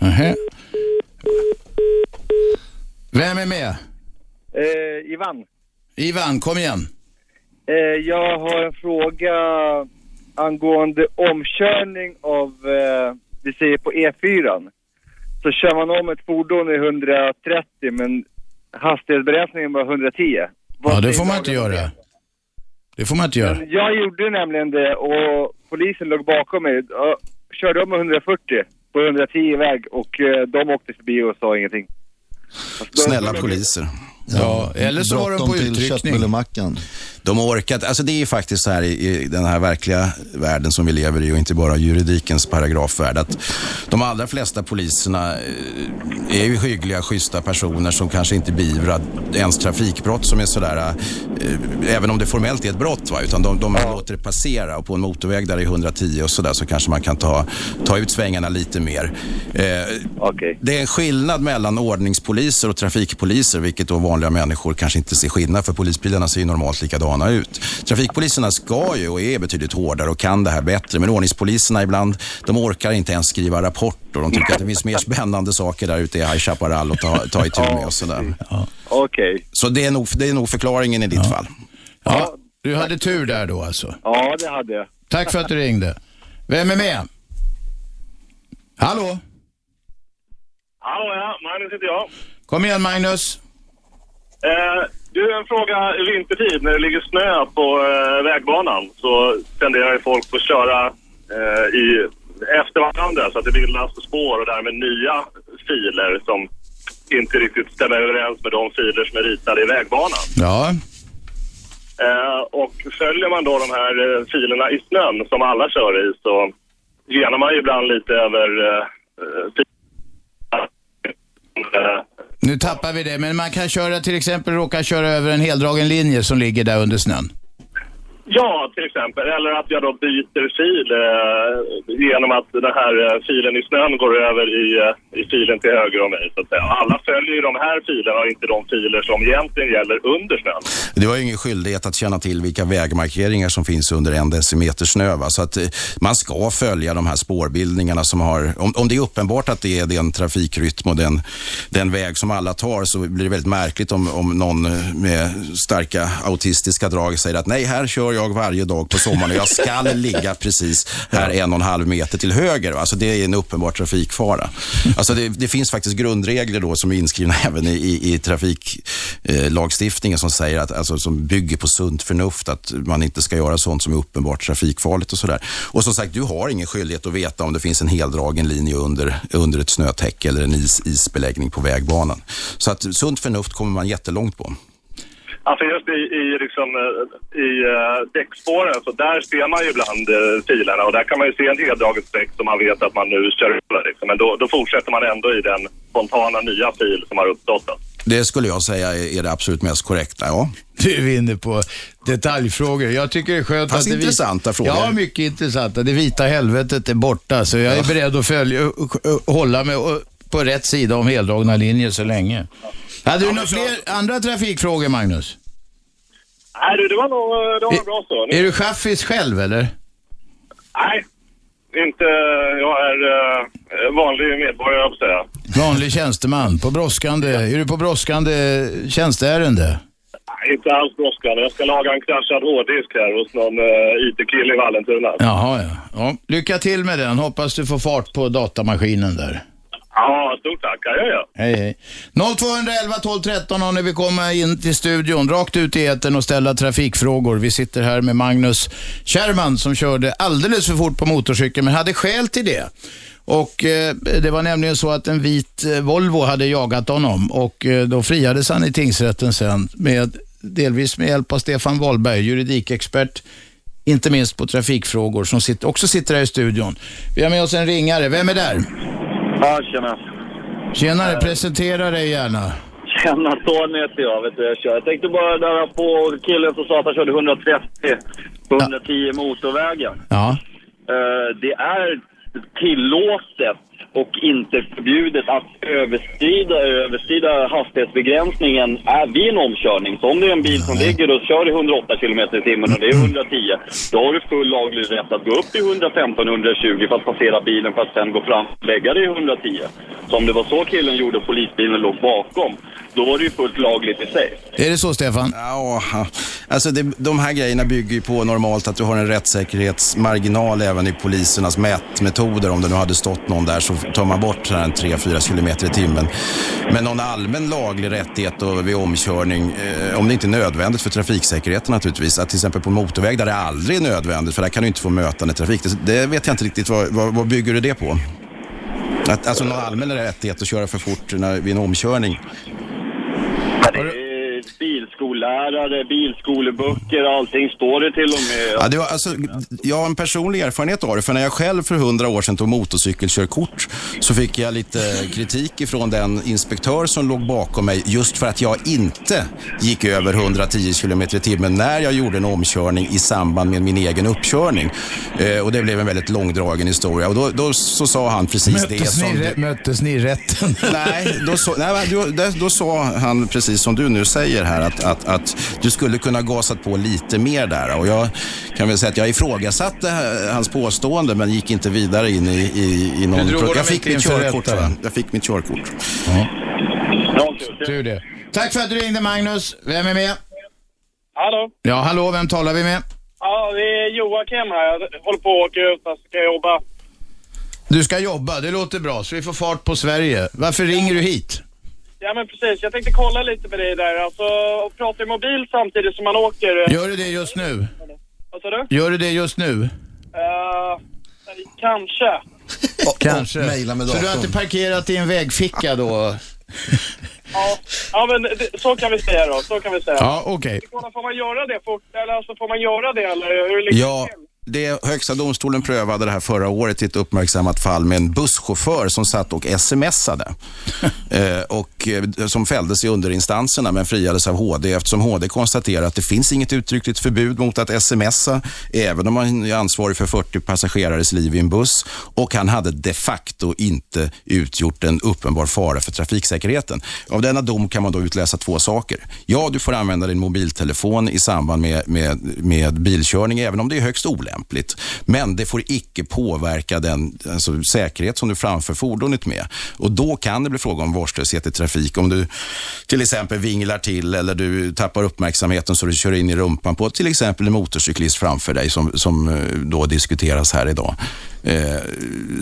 Nähä. Vem är med? Eh, Ivan, Ivan, kom igen. eh, jag har en fråga angående omkörning av, eh, vi säger på E4. Så kör man om ett fordon i 130 men hastighetsbegränsningen var 110. Vad Ja, det får man inte göra. Det får man inte göra. Jag gjorde nämligen det och polisen låg bakom mig. Jag körde om med 140 på på 110 väg och eh, de åkte förbi och sa ingenting. Snälla poliser. Ja, eller så var de på utryckning. De orkat, alltså det är ju faktiskt så här i, i den här verkliga världen som vi lever i och inte bara juridikens paragrafvärld. Att de allra flesta poliserna eh, är ju hyggliga, schyssta personer som kanske inte beivrar ens trafikbrott som är sådär, eh, även om det formellt är ett brott, va? utan de, de låter det passera och på en motorväg där det är 110 och sådär så kanske man kan ta, ta ut svängarna lite mer. Eh, Det är en skillnad mellan ordningspoliser och trafikpoliser, vilket då vanliga människor kanske inte ser skillnad för polisbilarna ser ju normalt likadana ut. Trafikpoliserna ska ju och är betydligt hårdare och kan det här bättre, men ordningspoliserna ibland, de orkar inte ens skriva rapporter. De tycker att det finns mer spännande saker där ute i High Chaparral att ta, ta itu med och sådär. Okej. Så det är, nog, det är nog förklaringen i ditt fall. Ja, du hade tur där då alltså. Ja, det hade jag. Tack för att du ringde. Vem är med? Hallå? Hallå ja, Magnus heter jag. Kom igen Magnus. Eh, du, en fråga vintertid när det ligger snö på eh, vägbanan så tenderar ju folk att köra eh, i, efter varandra så att det bildas spår och därmed nya filer som inte riktigt stämmer överens med de filer som är ritade i vägbanan. Ja. Eh, och följer man då de här eh, filerna i snön som alla kör i så genar man ju ibland lite över eh, eh. Nu tappar vi det, men man kan köra till exempel råka köra över en heldragen linje som ligger där under snön. Ja, till exempel. Eller att jag då byter fil eh, genom att den här eh, filen i snön går över i, eh, i filen till höger om mig. Så att säga. Alla följer ju de här filerna och inte de filer som egentligen gäller under snön. Du har ju ingen skyldighet att känna till vilka vägmarkeringar som finns under en decimeter snö. Va? Så att eh, man ska följa de här spårbildningarna som har, om, om det är uppenbart att det är den trafikrytm och den, den väg som alla tar så blir det väldigt märkligt om, om någon eh, med starka autistiska drag säger att nej, här kör jag varje dag på sommaren och jag ska ligga precis här en och en halv meter till höger. Alltså det är en uppenbar trafikfara. Alltså det, det finns faktiskt grundregler då som är inskrivna även i, i, i trafiklagstiftningen som säger att, alltså, som bygger på sunt förnuft att man inte ska göra sånt som är uppenbart trafikfarligt och sådär. Och som sagt, du har ingen skyldighet att veta om det finns en heldragen linje under, under ett snötäcke eller en is, isbeläggning på vägbanan. Så att sunt förnuft kommer man jättelångt på. Alltså just i, i, liksom, eh, i uh, däckspåren så där ser man ju ibland uh, filerna och där kan man ju se en heldraget streck som man vet att man nu kör över. Liksom. Men då, då fortsätter man ändå i den spontana nya fil som har uppstått. Det skulle jag säga är det absolut mest korrekta, ja. Du är inne på detaljfrågor. Jag tycker det är skönt Fast att det intressanta frågor. Ja, mycket intressanta. Det vita helvetet är borta, så jag är beredd att följa, hålla mig på rätt sida om heldragna linjer så länge. Hade du några fler andra trafikfrågor, Magnus? Nej du, det var nog, det var nog bra så. Är du chaffis själv, eller? Nej, inte. Jag är uh, vanlig medborgare, jag säga. Vanlig tjänsteman på brådskande. Är du på brådskande tjänsteärende? Nej, inte alls brådskande. Jag ska laga en kraschad hårddisk här hos någon uh, IT-kille i Vallentuna. Jaha, ja. ja. Lycka till med den. Hoppas du får fart på datamaskinen där. Ja, stort tack. Ja, ja, ja. Hej, hej. 0211 12 13 har ni vill komma in till studion, rakt ut i etern och ställa trafikfrågor. Vi sitter här med Magnus Kärman som körde alldeles för fort på motorcykeln, men hade skäl till det. Och eh, Det var nämligen så att en vit eh, Volvo hade jagat honom och eh, då friades han i tingsrätten sen, med, delvis med hjälp av Stefan Wahlberg, juridikexpert, inte minst på trafikfrågor, som sitter, också sitter här i studion. Vi har med oss en ringare. Vem är där? Ja, tjena. Tjenare, presentera dig gärna. Tjena, Tony heter jag. Vet du, jag, kör. jag tänkte bara där på killen som sa att han körde 130 på 110 motorvägen. Ja. Eh, det är tillåtet och inte förbjudet att överskrida, överskrida hastighetsbegränsningen är vid en omkörning. Så om det är en bil som ligger och kör i 108 km i timmen och det är 110, då har du full laglig rätt att gå upp till 115-120 för att passera bilen för att sen gå fram och lägga dig i 110. Så om det var så killen gjorde och polisbilen låg bakom, då var det ju fullt lagligt i sig. Är det så, Stefan? Ja, alltså det, de här grejerna bygger ju på normalt att du har en rättssäkerhetsmarginal även i polisernas mätmetoder. Om det nu hade stått någon där så tar man bort så här en 3-4 kilometer i timmen. Men någon allmän laglig rättighet vid omkörning, eh, om det inte är nödvändigt för trafiksäkerheten naturligtvis, att till exempel på motorväg där det aldrig är nödvändigt, för där kan du inte få mötande trafik. Det, det vet jag inte riktigt, vad, vad, vad bygger du det på? Att, alltså någon allmän rättighet att köra för fort när, vid en omkörning. Det är bilskollärare, bilskoleböcker, allting står det till och med. Ja, det var, alltså, jag har en personlig erfarenhet av det, för när jag själv för hundra år sedan tog motorcykelkörkort så fick jag lite kritik ifrån den inspektör som låg bakom mig just för att jag inte gick över 110 km i timmen när jag gjorde en omkörning i samband med min egen uppkörning. Eh, och det blev en väldigt långdragen historia och då, då så sa han precis det Möttes som... ni, i- möttes ni i rätten? Nej, då, så, nej då, då, då sa han precis som du nu säger här att, att, att du skulle kunna gasat på lite mer där. Och jag kan väl säga att jag ifrågasatte hans påstående men gick inte vidare in i, i, i någon... Du drog jag fick mitt körkort. Jag fick mitt körkort. Tur det. Tack för att du ringde Magnus. Vem är med? Hallå? Ja, hallå, vem talar vi med? Ja, det är Joakim här. Jag håller på att åka ut, alltså ska jobba. Du ska jobba, det låter bra, så vi får fart på Sverige. Varför ringer du hit? Ja men precis, jag tänkte kolla lite med dig där. Alltså, att prata i mobil samtidigt som man åker. Gör du det just nu? Vad sa du? Gör du det just nu? Eh, kanske. Kanske. mejla med så du har inte parkerat i en vägficka då? Ja, ja men det, så kan vi säga då. Så kan vi säga. Ja, okej. Kolla, Får man göra det fort? Eller alltså, får man göra det eller hur ligger Ja, det, högsta domstolen prövade det här förra året i ett uppmärksammat fall med en busschaufför som satt och smsade. eh, och eh, som fälldes i underinstanserna men friades av HD eftersom HD konstaterade att det finns inget uttryckligt förbud mot att smsa även om man är ansvarig för 40 passagerares liv i en buss och han hade de facto inte utgjort en uppenbar fara för trafiksäkerheten. Av denna dom kan man då utläsa två saker. Ja, du får använda din mobiltelefon i samband med, med, med bilkörning även om det är högst olämpligt. Men det får icke påverka den alltså, säkerhet som du framför fordonet med. Och då kan det bli fråga om vårdslöshet i trafik. Om du till exempel vinglar till eller du tappar uppmärksamheten så du kör in i rumpan på till exempel en motorcyklist framför dig som, som eh, då diskuteras här idag. Eh,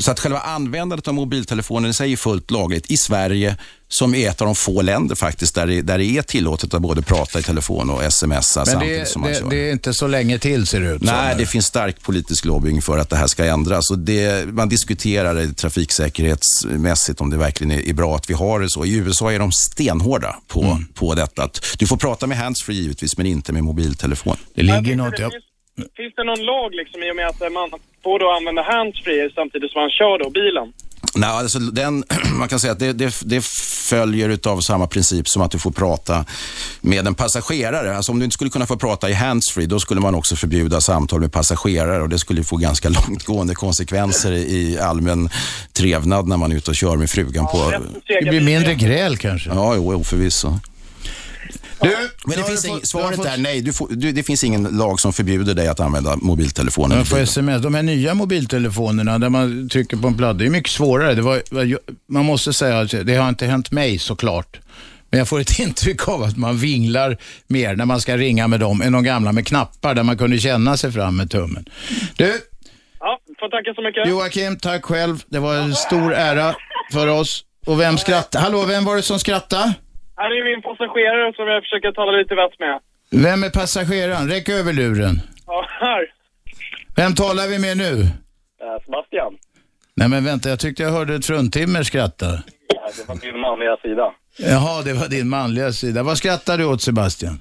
Så att själva användandet av mobiltelefonen i sig är fullt lagligt i Sverige som är ett av de få länder faktiskt där det, där det är tillåtet att både prata i telefon och smsa Men samtidigt det, som man det, kör. det är inte så länge till ser det ut. Nej, det finns stark politisk lobbying för att det här ska ändras. Och det, man diskuterar det trafiksäkerhetsmässigt om det verkligen är, är bra att vi har det så. I USA är de stenhårda på, Mm. på detta. Att du får prata med handsfree givetvis, men inte med mobiltelefon. Det ligger något... Ja. Finns det någon lag liksom i och med att man får då använda handsfree samtidigt som man kör då bilen? Nej, alltså den, man kan säga att det, det, det följer av samma princip som att du får prata med en passagerare. Alltså om du inte skulle kunna få prata i handsfree, då skulle man också förbjuda samtal med passagerare och det skulle få ganska långtgående konsekvenser i, allmän trevnad när man är ute och kör med frugan på... Det blir mindre gräl kanske. Ja, jo, jo förvisso. Du, Men det finns ing, fått- har svaret fått- är nej. Du får, du, det finns ingen lag som förbjuder dig att använda mobiltelefonen. Men på sms, de här nya mobiltelefonerna där man trycker på en platta, det är mycket svårare. Det var, man måste säga att det har inte hänt mig såklart. Men jag får ett intryck av att man vinglar mer när man ska ringa med dem än de gamla med knappar där man kunde känna sig fram med tummen. Du, Ja, får tacka så mycket. Joakim, tack själv. Det var en stor ära för oss. Och vem skrattade? Hallå, vem var det som skrattade? Här är min passagerare som jag försöker tala lite vett med. Vem är passageraren? Räck över luren. Ja, här. Vem talar vi med nu? Eh, Sebastian, Nej men vänta, jag tyckte jag hörde ett fruntimmer skratta. det var min manliga sida. Jaha, det var din manliga sida. Vad skrattar du åt Sebastian?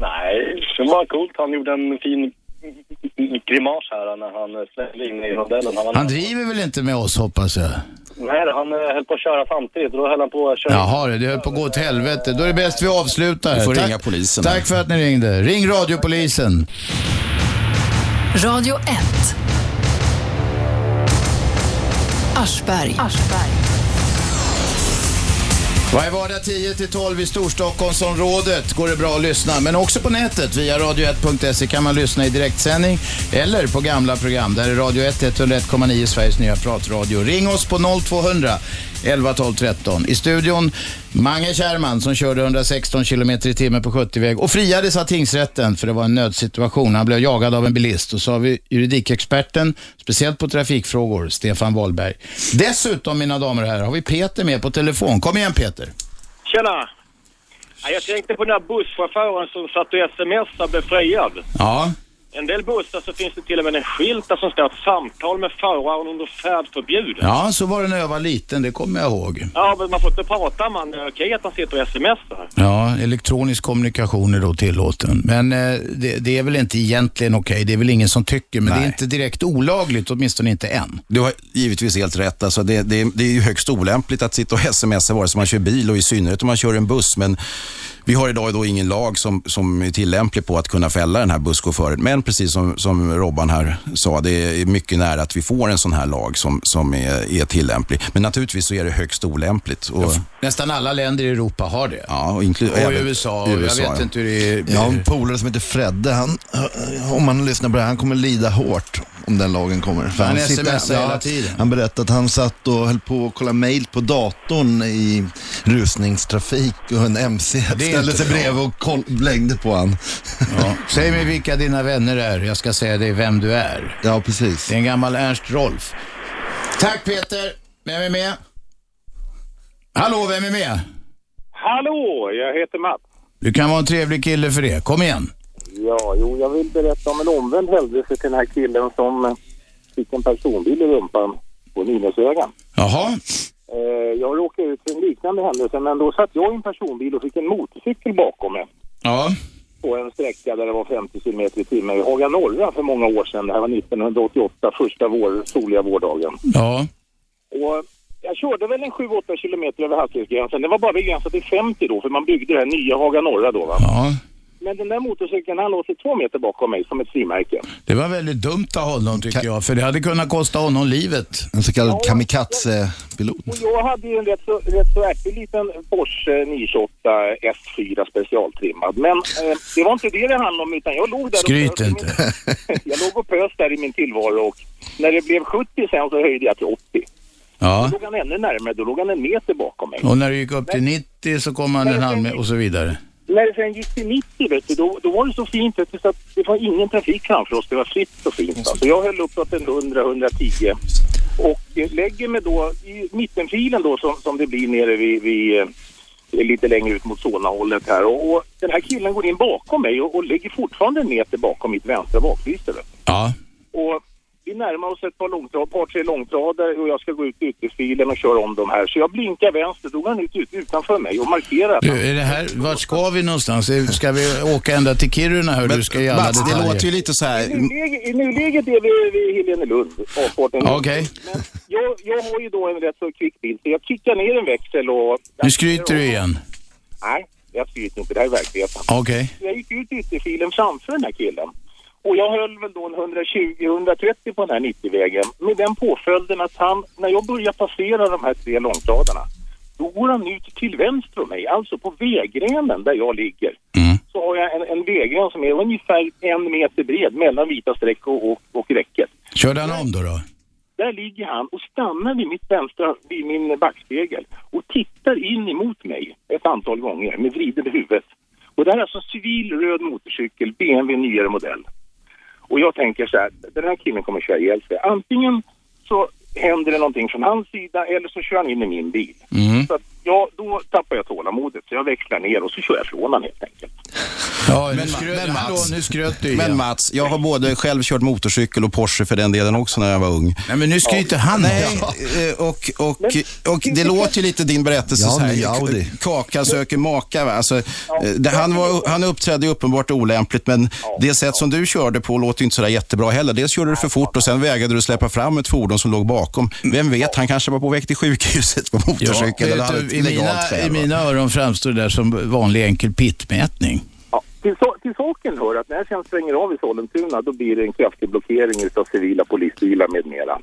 Nej, det var coolt. Han gjorde en fin grimas här när han slängde in i rondellen. Han, Han driver väl inte med oss hoppas jag? Nej, han eh, höll på att köra samtidigt. Då höll han på att köra. Jaha, det höll på att gå åt helvete. Då är det bäst vi avslutar. Du får Tack- ringa polisen. Tack för att ni ringde. Ring radiopolisen. Radio 1. Aschberg. Varje vardag 10 till 12 i Storstockholmsområdet går det bra att lyssna. Men också på nätet via radio1.se kan man lyssna i direktsändning eller på gamla program. Där är Radio 1 101,9 Sveriges nya pratradio. Ring oss på 0200 11 12 13. I studion Mange Kärrman som körde 116 km i timmen på 70-väg och friades av tingsrätten för det var en nödsituation. Han blev jagad av en bilist och så har vi juridikexperten, speciellt på trafikfrågor, Stefan Wahlberg. Dessutom, mina damer och herrar, har vi Peter med på telefon. Kom igen Peter. Tjena! Ja, jag tänkte på den där busschauffören som satt och smsade och blev friad. Ja. En del bussar så finns det till och med en skylt där som står att samtal med föraren under färd förbjudet. Ja, så var det när jag var liten, det kommer jag ihåg. Ja, men man får inte prata man. Det är okej att man sitter och smsar. Ja, elektronisk kommunikation är då tillåten. Men eh, det, det är väl inte egentligen okej, det är väl ingen som tycker, men det är inte direkt olagligt, åtminstone inte än. Du har givetvis helt rätt. Alltså det, det, det är ju högst olämpligt att sitta och smsa vare sig man kör bil och i synnerhet om man kör en buss. Men vi har idag då ingen lag som, som är tillämplig på att kunna fälla den här busschauffören. Men precis som, som Robban här sa, det är mycket nära att vi får en sån här lag som, som är, är tillämplig. Men naturligtvis så är det högst olämpligt. Och, Nästan alla länder i Europa har det. ja, och, inklu- Och även USA, och jag vet ja. inte hur det är. Jag har en polare som heter Fredde. Han, om man lyssnar på det här, han kommer lida hårt om den lagen kommer. För Han sitter- smsar hela tiden. Han berättade att han satt och höll på att kolla mail på datorn i rusningstrafik och en MC ställde sig bra. bredvid och koll, blängde på han. Ja. Säg mig vilka dina vänner är. Jag ska säga dig vem du är. Ja, precis. Det är en gammal Ernst Rolf. Tack Peter. Vem är med? Hallå, vem är med? Hallå, jag heter Mats. Du kan vara en trevlig kille för det. Kom igen. Ja, jo, jag vill berätta om en omvänd händelse till den här killen som eh, fick en personbil i rumpan på Nynäsvägen. Jaha. Eh, jag råkade ut för en liknande händelse, men då satt jag i en personbil och fick en motorcykel bakom mig Ja. På en sträcka där det var 50 km i timmen i Haga Norra för många år sedan. Det här var 1988, första vår, soliga vårdagen. Ja. Och jag körde väl en 7-8 kilometer över hastighetsgränsen. Det var bara begränsat till 50 då, för man byggde det här nya Haga Norra då va. Ja. Men den där motorcykeln, han låg sig två meter bakom mig som ett frimärke. Det var väldigt dumt av honom tycker jag, för det hade kunnat kosta honom livet. En så kallad kamikaze-pilot. Och jag hade ju en rätt så, rätt så ärtig liten Porsche 928 S4 specialtrimmad. Men eh, det var inte det det handlade om utan jag låg där Skryt och pös i inte. Min, jag låg och pös där i min tillvaro och när det blev 70 sen så höjde jag till 80. Ja. Då låg han ännu närmare, då låg han en meter bakom mig. Och när det gick upp till 90 så kom han en halv med och så vidare. När det sen gick till 90 vet du, då, då var det så fint vet du, så att det var ingen trafik framför oss. Det var fritt och fint. va. Så jag höll uppåt en 100-110 och lägger mig då i mittenfilen då som, som det blir nere vid, vid eh, lite längre ut mot Solnahållet här. Och, och den här killen går in bakom mig och, och lägger fortfarande en meter bakom mitt vänstra baklyse. Ja. Och vi närmar oss ett par, långtrad, par tre långtradare och jag ska gå ut ytterfilen och köra om dem här. Så jag blinkar vänster, då går han ut, ut utanför mig och markerar. Du, är det här, vart ska vi någonstans? Ska vi åka ända till Kiruna? Hör du ska alla Mats, det detaljer. låter ju lite så här... I nuläget, I nuläget är vi vid Helenelund, avfarten. Okej, Jag, jag har ju då en rätt så kvick bil, så jag kickar ner en växel och... nu skryter du igen. Nej, jag skryter inte, det här är verkligheten. Okej. Jag gick ut ytterfilen framför den här killen. Och jag höll väl då en 120-130 på den här 90-vägen. Med den påföljden att han, när jag börjar passera de här tre långtradarna, då går han ut till vänster om mig, alltså på vägrenen där jag ligger. Så har jag en, en vägren som är ungefär en meter bred mellan vita streck och, och, och räcket. Körde han om då? då? Där ligger han och stannar vid mitt vänstra, vid min backspegel och tittar in emot mig ett antal gånger med vridet huvud. Och det här är alltså en civil röd motorcykel, BMW nyare modell. Och jag tänker så här, den här killen kommer köra ihjäl sig. Antingen så händer det någonting från hans sida eller så kör han in i min bil. Mm. Så att jag, då tappar jag tålamodet så jag växlar ner och så kör jag från honom helt enkelt. Ja, nu Men, skröt, men hallå, Mats, nu skröt du igen. men Mats, jag har både själv kört motorcykel och Porsche för den delen också när jag var ung. Nej, men nu skryter han Nej, eh, och, och, och det låter ju lite din berättelse Ja, så här. Kaka söker maka. Va? Alltså, eh, det, han, var, han uppträdde uppenbart olämpligt, men det sätt som du körde på låter inte sådär jättebra heller. Dels körde du för fort och sen vägrade du släppa fram ett fordon som låg bakom. Vem vet, han kanske var på väg till sjukhuset på motorcykel. eller vet hade du, i, mina, skäl, I mina öron framstår det där som vanlig enkel pittmätning. Till, so till saken hör att när jag sen svänger av i Sollentuna då blir det en kraftig blockering av civila polisbilar med mera.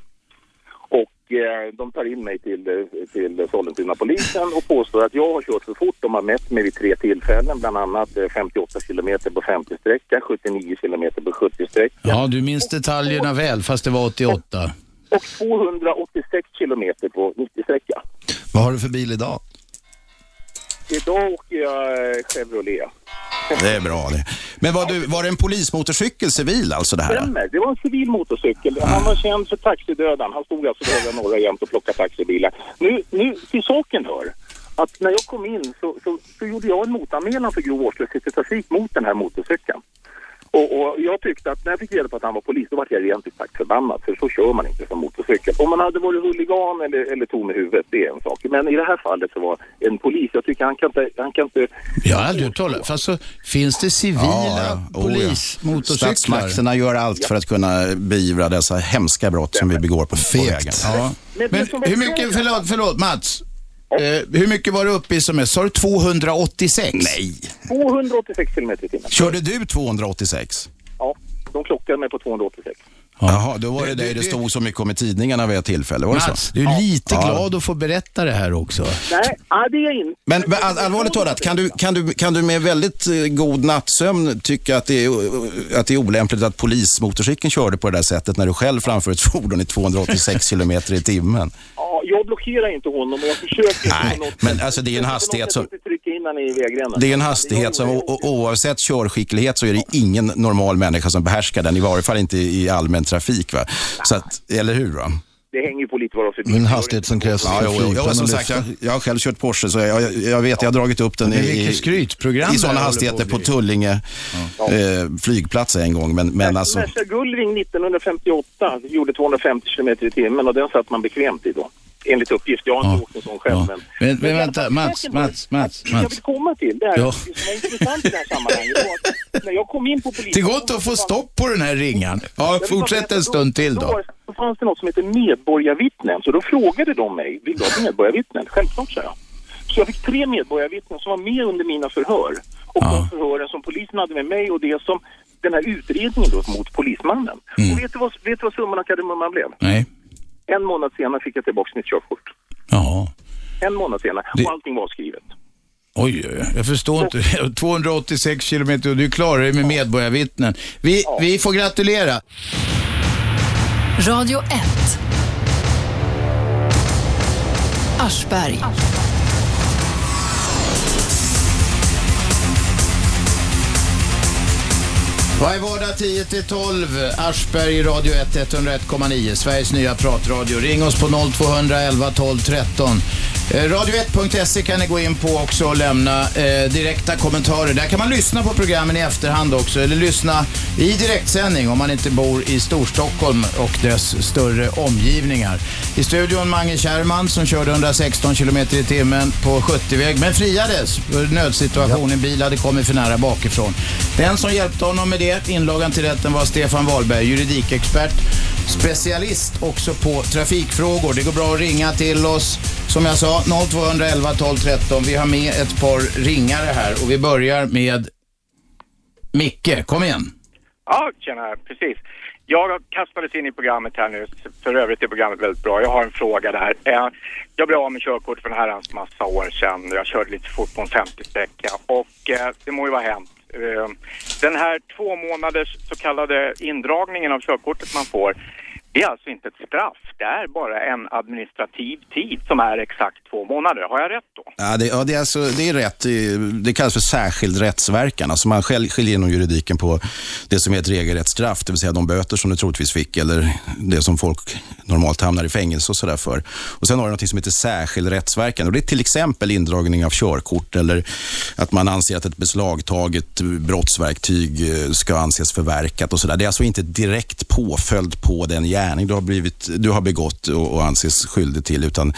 Och eh, de tar in mig till, eh, till Sollentuna-polisen och påstår att jag har kört för fort. De har mätt mig vid tre tillfällen, bland annat eh, 58 kilometer på 50-sträcka, 79 kilometer på 70-sträcka Ja, du minns detaljerna väl, fast det var 88. och 286 kilometer på 90-sträcka. Vad har du för bil idag? Idag åker jag eh, Chevrolet. Det är bra det. Men var, du, var det en polismotorcykel civil alltså det här? Stämmer. Det var en civil motorcykel. Han var känd för taxidödaren. Han stod alltså Höga Norra jämt och plockade taxibilar. Nu, nu till saken hör att när jag kom in så, så, så gjorde jag en motanmälan för grov vårdslöshet i trafik mot den här motorcykeln. Och, och jag tyckte att när jag fick reda på att han var polis, då var jag rent ut sagt förbannad. För så kör man inte som motorcykel. Om man hade varit huligan eller, eller tom i huvudet, det är en sak. Men i det här fallet så var en polis, jag tycker han kan inte... Han kan inte Jag har aldrig hört talas Fast så finns det civila Ja, ja. Oh, ja. polismotorcyklar. Statsmakterna gör allt för att kunna beivra dessa hemska brott som vi begår på, på vägen. Ja. Men hur mycket, förlåt, förlåt Mats. Eh, hur mycket var du uppe i som mest? Sa du 286? Nej. 286 kilometer i timmen. Körde du 286? Ja, de klockade mig på 286. Jaha, då var det dig det stod så mycket om i tidningarna vid ett tillfälle. Var det Mats, så? du är lite Ja. glad att få berätta det här också. Nej, det är jag inte. Men men all, allvarligt talat, kan du, kan, du, kan du med väldigt eh, god nattsömn tycka att det, är, eh, att det är olämpligt att polismotorcykeln körde på det där sättet när du själv framför ett fordon i 286 kilometer i timmen? Ja, jag blockerar inte honom och jag försöker inte Nej, på något men alltså det är en hastighet som... sätt trycka in han i vägrenen. Det är en hastighet som oavsett körskicklighet så är det ingen normal människa som behärskar den, i varje fall inte i allmän trafik. Va? Så att, eller hur? Va? Det hänger ju på lite vad det En hastighet som krävs Ja, för jo, jo, som sagt, jag, jag har själv kört Porsche så jag, jag, jag vet, jag har dragit upp den i, i, sådana hastigheter på på. Tullinge eh, flygplats en gång. Men, men alltså, Gullring 1958 gjorde 250 kilometer i timmen och den satt man bekvämt i då. Enligt uppgift. Jag har inte åkt en sån själv. Men, Men, men vänta, Mats, Mats, Mats, jag vill Mats. komma till, det, här, Ja. det som är intressant i det här sammanhanget när jag kom in på polisen... Det går inte att få stopp på den här ringan. Ja, fortsätt en stund till Då, då. fanns det något som heter medborgarvittnen. Så då frågade de mig, vill du ha medborgarvittnen? Självklart, sa jag. Så jag fick tre medborgarvittnen som var med under mina förhör. Och de förhören som polisen hade med mig och det som den här utredningen då mot polismannen. Och vet du vad, vet du vad summan av kardemumman blev? Nej. En månad senare fick jag tillbaka mitt körkort. Ja. En månad senare. Det- Och allting var skrivet. Oj, oj, jag förstår inte. 286 kilometer och du klarar dig med medborgarvittnen. Vi, vi får gratulera. Radio 1. Aschberg. Varje vardag 10 till 12, Aschberg, Radio 1, 101,9, Sveriges nya pratradio. Ring oss på 0200 11 12 13. Eh, Radio1.se kan ni gå in på också och lämna eh, direkta kommentarer. Där kan man lyssna på programmen i efterhand också, eller lyssna i direktsändning om man inte bor i Storstockholm och dess större omgivningar. I studion Mange Kärrman som körde 116 km i timmen på 70-väg, men friades för nödsituation. En bil hade kommit för nära bakifrån. Den som hjälpte honom med det, inlagan till rätten, var Stefan Wahlberg, juridikexpert, specialist också på trafikfrågor. Det går bra att ringa till oss. Som jag sa, 0211 12 13. Vi har med ett par ringare här och vi börjar med Micke. Kom igen. Ja, tjena, precis. Jag kastades in i programmet här nu. För övrigt är programmet väldigt bra. Jag har en fråga där. Eh, jag blev av med körkort för en herrans massa år sedan. Jag körde lite fort på en 50-sträcka och eh, det må ju vara hänt. Eh, den här två månaders så kallade indragningen av körkortet man får det är alltså inte ett straff. Det är bara en administrativ tid som är exakt två månader. Har jag rätt då? Ja, det, ja, det, är alltså, det är rätt. Det- kallas för särskild rättsverkan. Alltså man skiljer inom juridiken på det som är ett regelrätt straff, det vill säga de böter som du troligtvis fick eller det som folk normalt hamnar i fängelse och sådär för. Och sen har du något som heter särskild rättsverkan och det är till exempel indragning av körkort eller att man anser att ett beslagtaget brottsverktyg eh, ska anses förverkat och sådär. Det är alltså inte direkt påföljd på den gärning du har, blivit, du har begått och, och anses skyldig till utan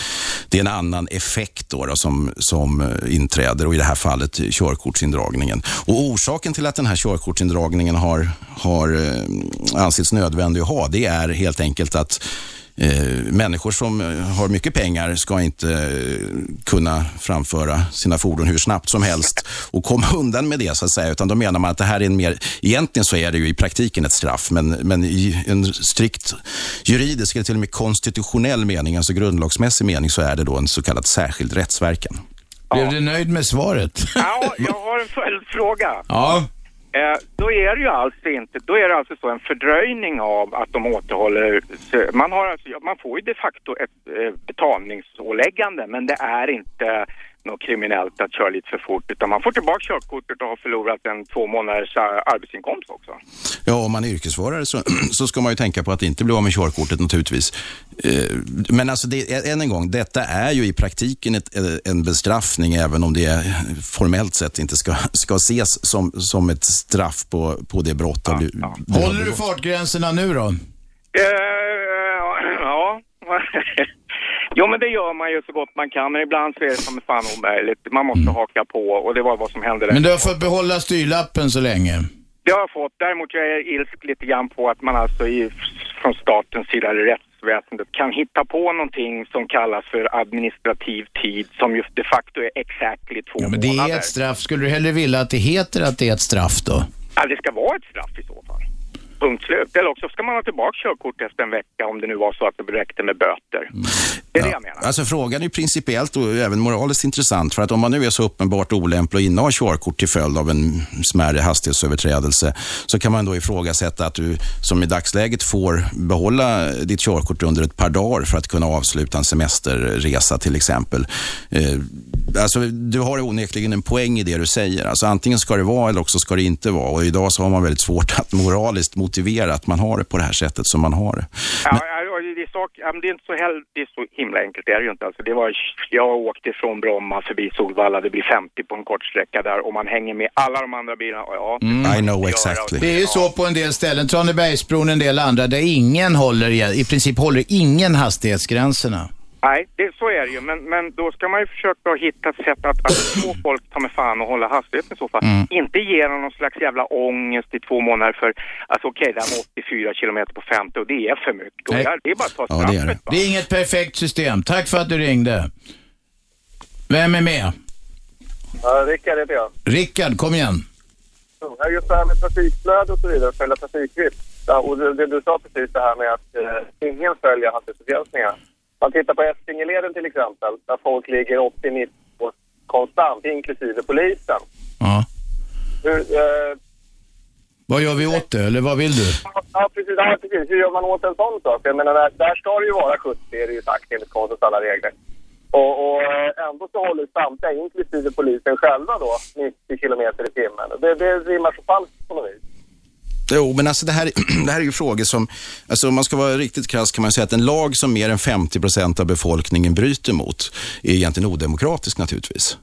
det är en annan effekt då, då som, som eh, inträder och i det här fallet körkortsindragningen. Och orsaken till att den här körkortsindragningen har, har eh, ansetts nödvändig att ha det är helt enkelt att människor som eh, har mycket pengar ska inte eh, kunna framföra sina fordon hur snabbt som helst och komma undan med det så att säga. Utan då menar man att det här är en mer, egentligen så är det ju i praktiken ett straff, men, men i en strikt juridisk eller till och med konstitutionell mening, alltså grundlagsmässig mening, så är det då en så kallad särskild rättsverkan. Blev du nöjd med svaret? Ja, jag har en följdfråga. Ja. Eh, då är det ju alltså inte, då är det alltså så en fördröjning av att de återhåller, man har alltså, man får ju de facto ett eh, betalningsåläggande men det är inte något kriminellt att köra lite för fort. Utan man får tillbaka körkortet och har förlorat en två månaders eh, arbetsinkomst också. Ja, om man är yrkesförare så, så ska man ju tänka på att inte bli av med körkortet naturligtvis. Eh, Men alltså, det, än en gång, detta är ju i praktiken ett, eh, en bestraffning även om det formellt sett inte ska, ska ses som, som ett straff på, på det brott du, du har Håller du fartgränserna nu då? Eh, ja. jo, men det gör man ju så gott man kan. Men ibland så är det som fan omöjligt. Man måste haka på och det var vad som hände där. Men du har fått behålla styrlappen så länge. Det har jag fått. Däremot jag är ilsk lite grann på att man alltså i, från statens sida, eller rättsväsendet, kan hitta på någonting som kallas för administrativ tid som just de facto är exactly två Ja, men det månader. är ett straff. Skulle du hellre vilja att det heter att det är ett straff då? Ja, det ska vara ett straff i så fall. Punkt slut. Eller också ska man ha tillbaka körkortet efter en vecka om det nu var så att det räckte med böter. Det är det jag menar. Alltså frågan är ju principiellt och även moraliskt intressant för att om man nu är så uppenbart olämplig att inneha körkort till följd av en smärre hastighetsöverträdelse så kan man då ifrågasätta att du som i dagsläget får behålla ditt körkort under ett par dagar för att kunna avsluta en semesterresa till exempel. Eh, alltså, du har onekligen en poäng i det du säger. Alltså, antingen ska det vara eller också ska det inte vara och idag så har man väldigt svårt att moraliskt motivera att man har det på det här sättet som man har det. Ja, ja, ja, det, är sak, ja, men det är inte så, hell, det är så himla enkelt, det är det ju inte. Alltså, det var, jag åkte från Bromma förbi Solvalla, det blir 50 på en kort sträcka där och man hänger med alla de andra bilarna. Ja, I know exactly. Det är ju så på en del ställen, Tranebergsbron och en del andra, där ingen håller, i princip håller ingen hastighetsgränserna. Nej, det, så är det ju. Men, men då ska man ju försöka hitta ett sätt att, att få folk ta med fan och hålla hastigheten i så fall. Mm. Inte ge dem någon slags jävla ångest i två månader för, alltså okej, det här med 84 kilometer på 50 och det är för mycket. Nej. det är bara att ta Ja, det är det. Det är inget perfekt system. Tack för att du ringde. Vem är med? Ja, Rickard heter jag. Rickard, kom igen. Ja, Just det här med trafikflöde och så vidare, följa trafikrytm. Ja, och det, det du sa precis det här med att eh, ingen följer hastighetsbegränsningar. Man tittar på Essingeleden till exempel, där folk ligger 80-90 konstant, inklusive polisen. Ja. Hur, eh, Vad gör vi åt det, eller vad vill du? ja, precis, ja, precis. Hur gör man åt en sån sak? Jag menar, där, där ska det ju vara 70, är det ju sagt enligt konstens alla regler. Och, och eh, ändå så håller samtliga, inklusive polisen själva då, 90 kilometer i timmen. Det, det rimmar så falskt på något vis. Jo, men alltså det här, det här är ju frågor som, alltså om man ska vara riktigt krass kan man säga att en lag som mer än 50 procent av befolkningen bryter mot är egentligen odemokratisk naturligtvis.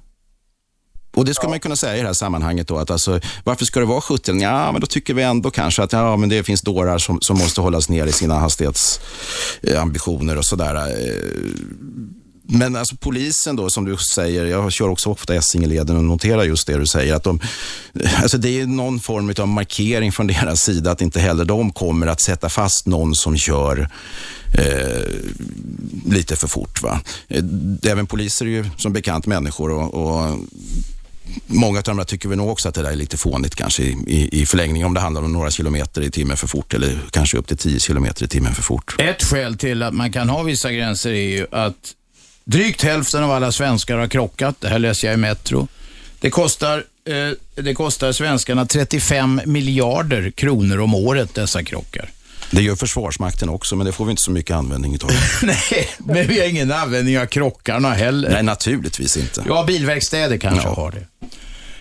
Och det ska man ju kunna säga i det här sammanhanget då, att alltså, varför ska det vara 70? Ja, men då tycker vi ändå kanske att ja, men det finns dårar som, som måste hållas ner i sina hastighetsambitioner och sådär. Men alltså polisen då, som du säger, jag kör också ofta Essingeleden och noterar just det du säger, att de, alltså det är någon form av markering från deras sida att inte heller de kommer att sätta fast någon som kör eh, lite för fort. Va? Eh, även poliser är ju som bekant människor och, och Många av de tycker vi nog också att det där är lite fånigt kanske i, i, i förlängningen om det handlar om några kilometer i timmen för fort eller kanske upp till 10 kilometer i timmen för fort. Ett skäl till att man kan ha vissa gränser är ju att drygt hälften av alla svenskar har krockat. Det här läser jag i Metro. Det kostar, eh, det kostar svenskarna 35 miljarder kronor om året, dessa krockar. Det gör Försvarsmakten också, men det får vi inte så mycket användning utav. Nej, men vi har ingen användning av krockarna heller. Nej, naturligtvis inte. Ja, bilverkstäder kanske Ja. har det.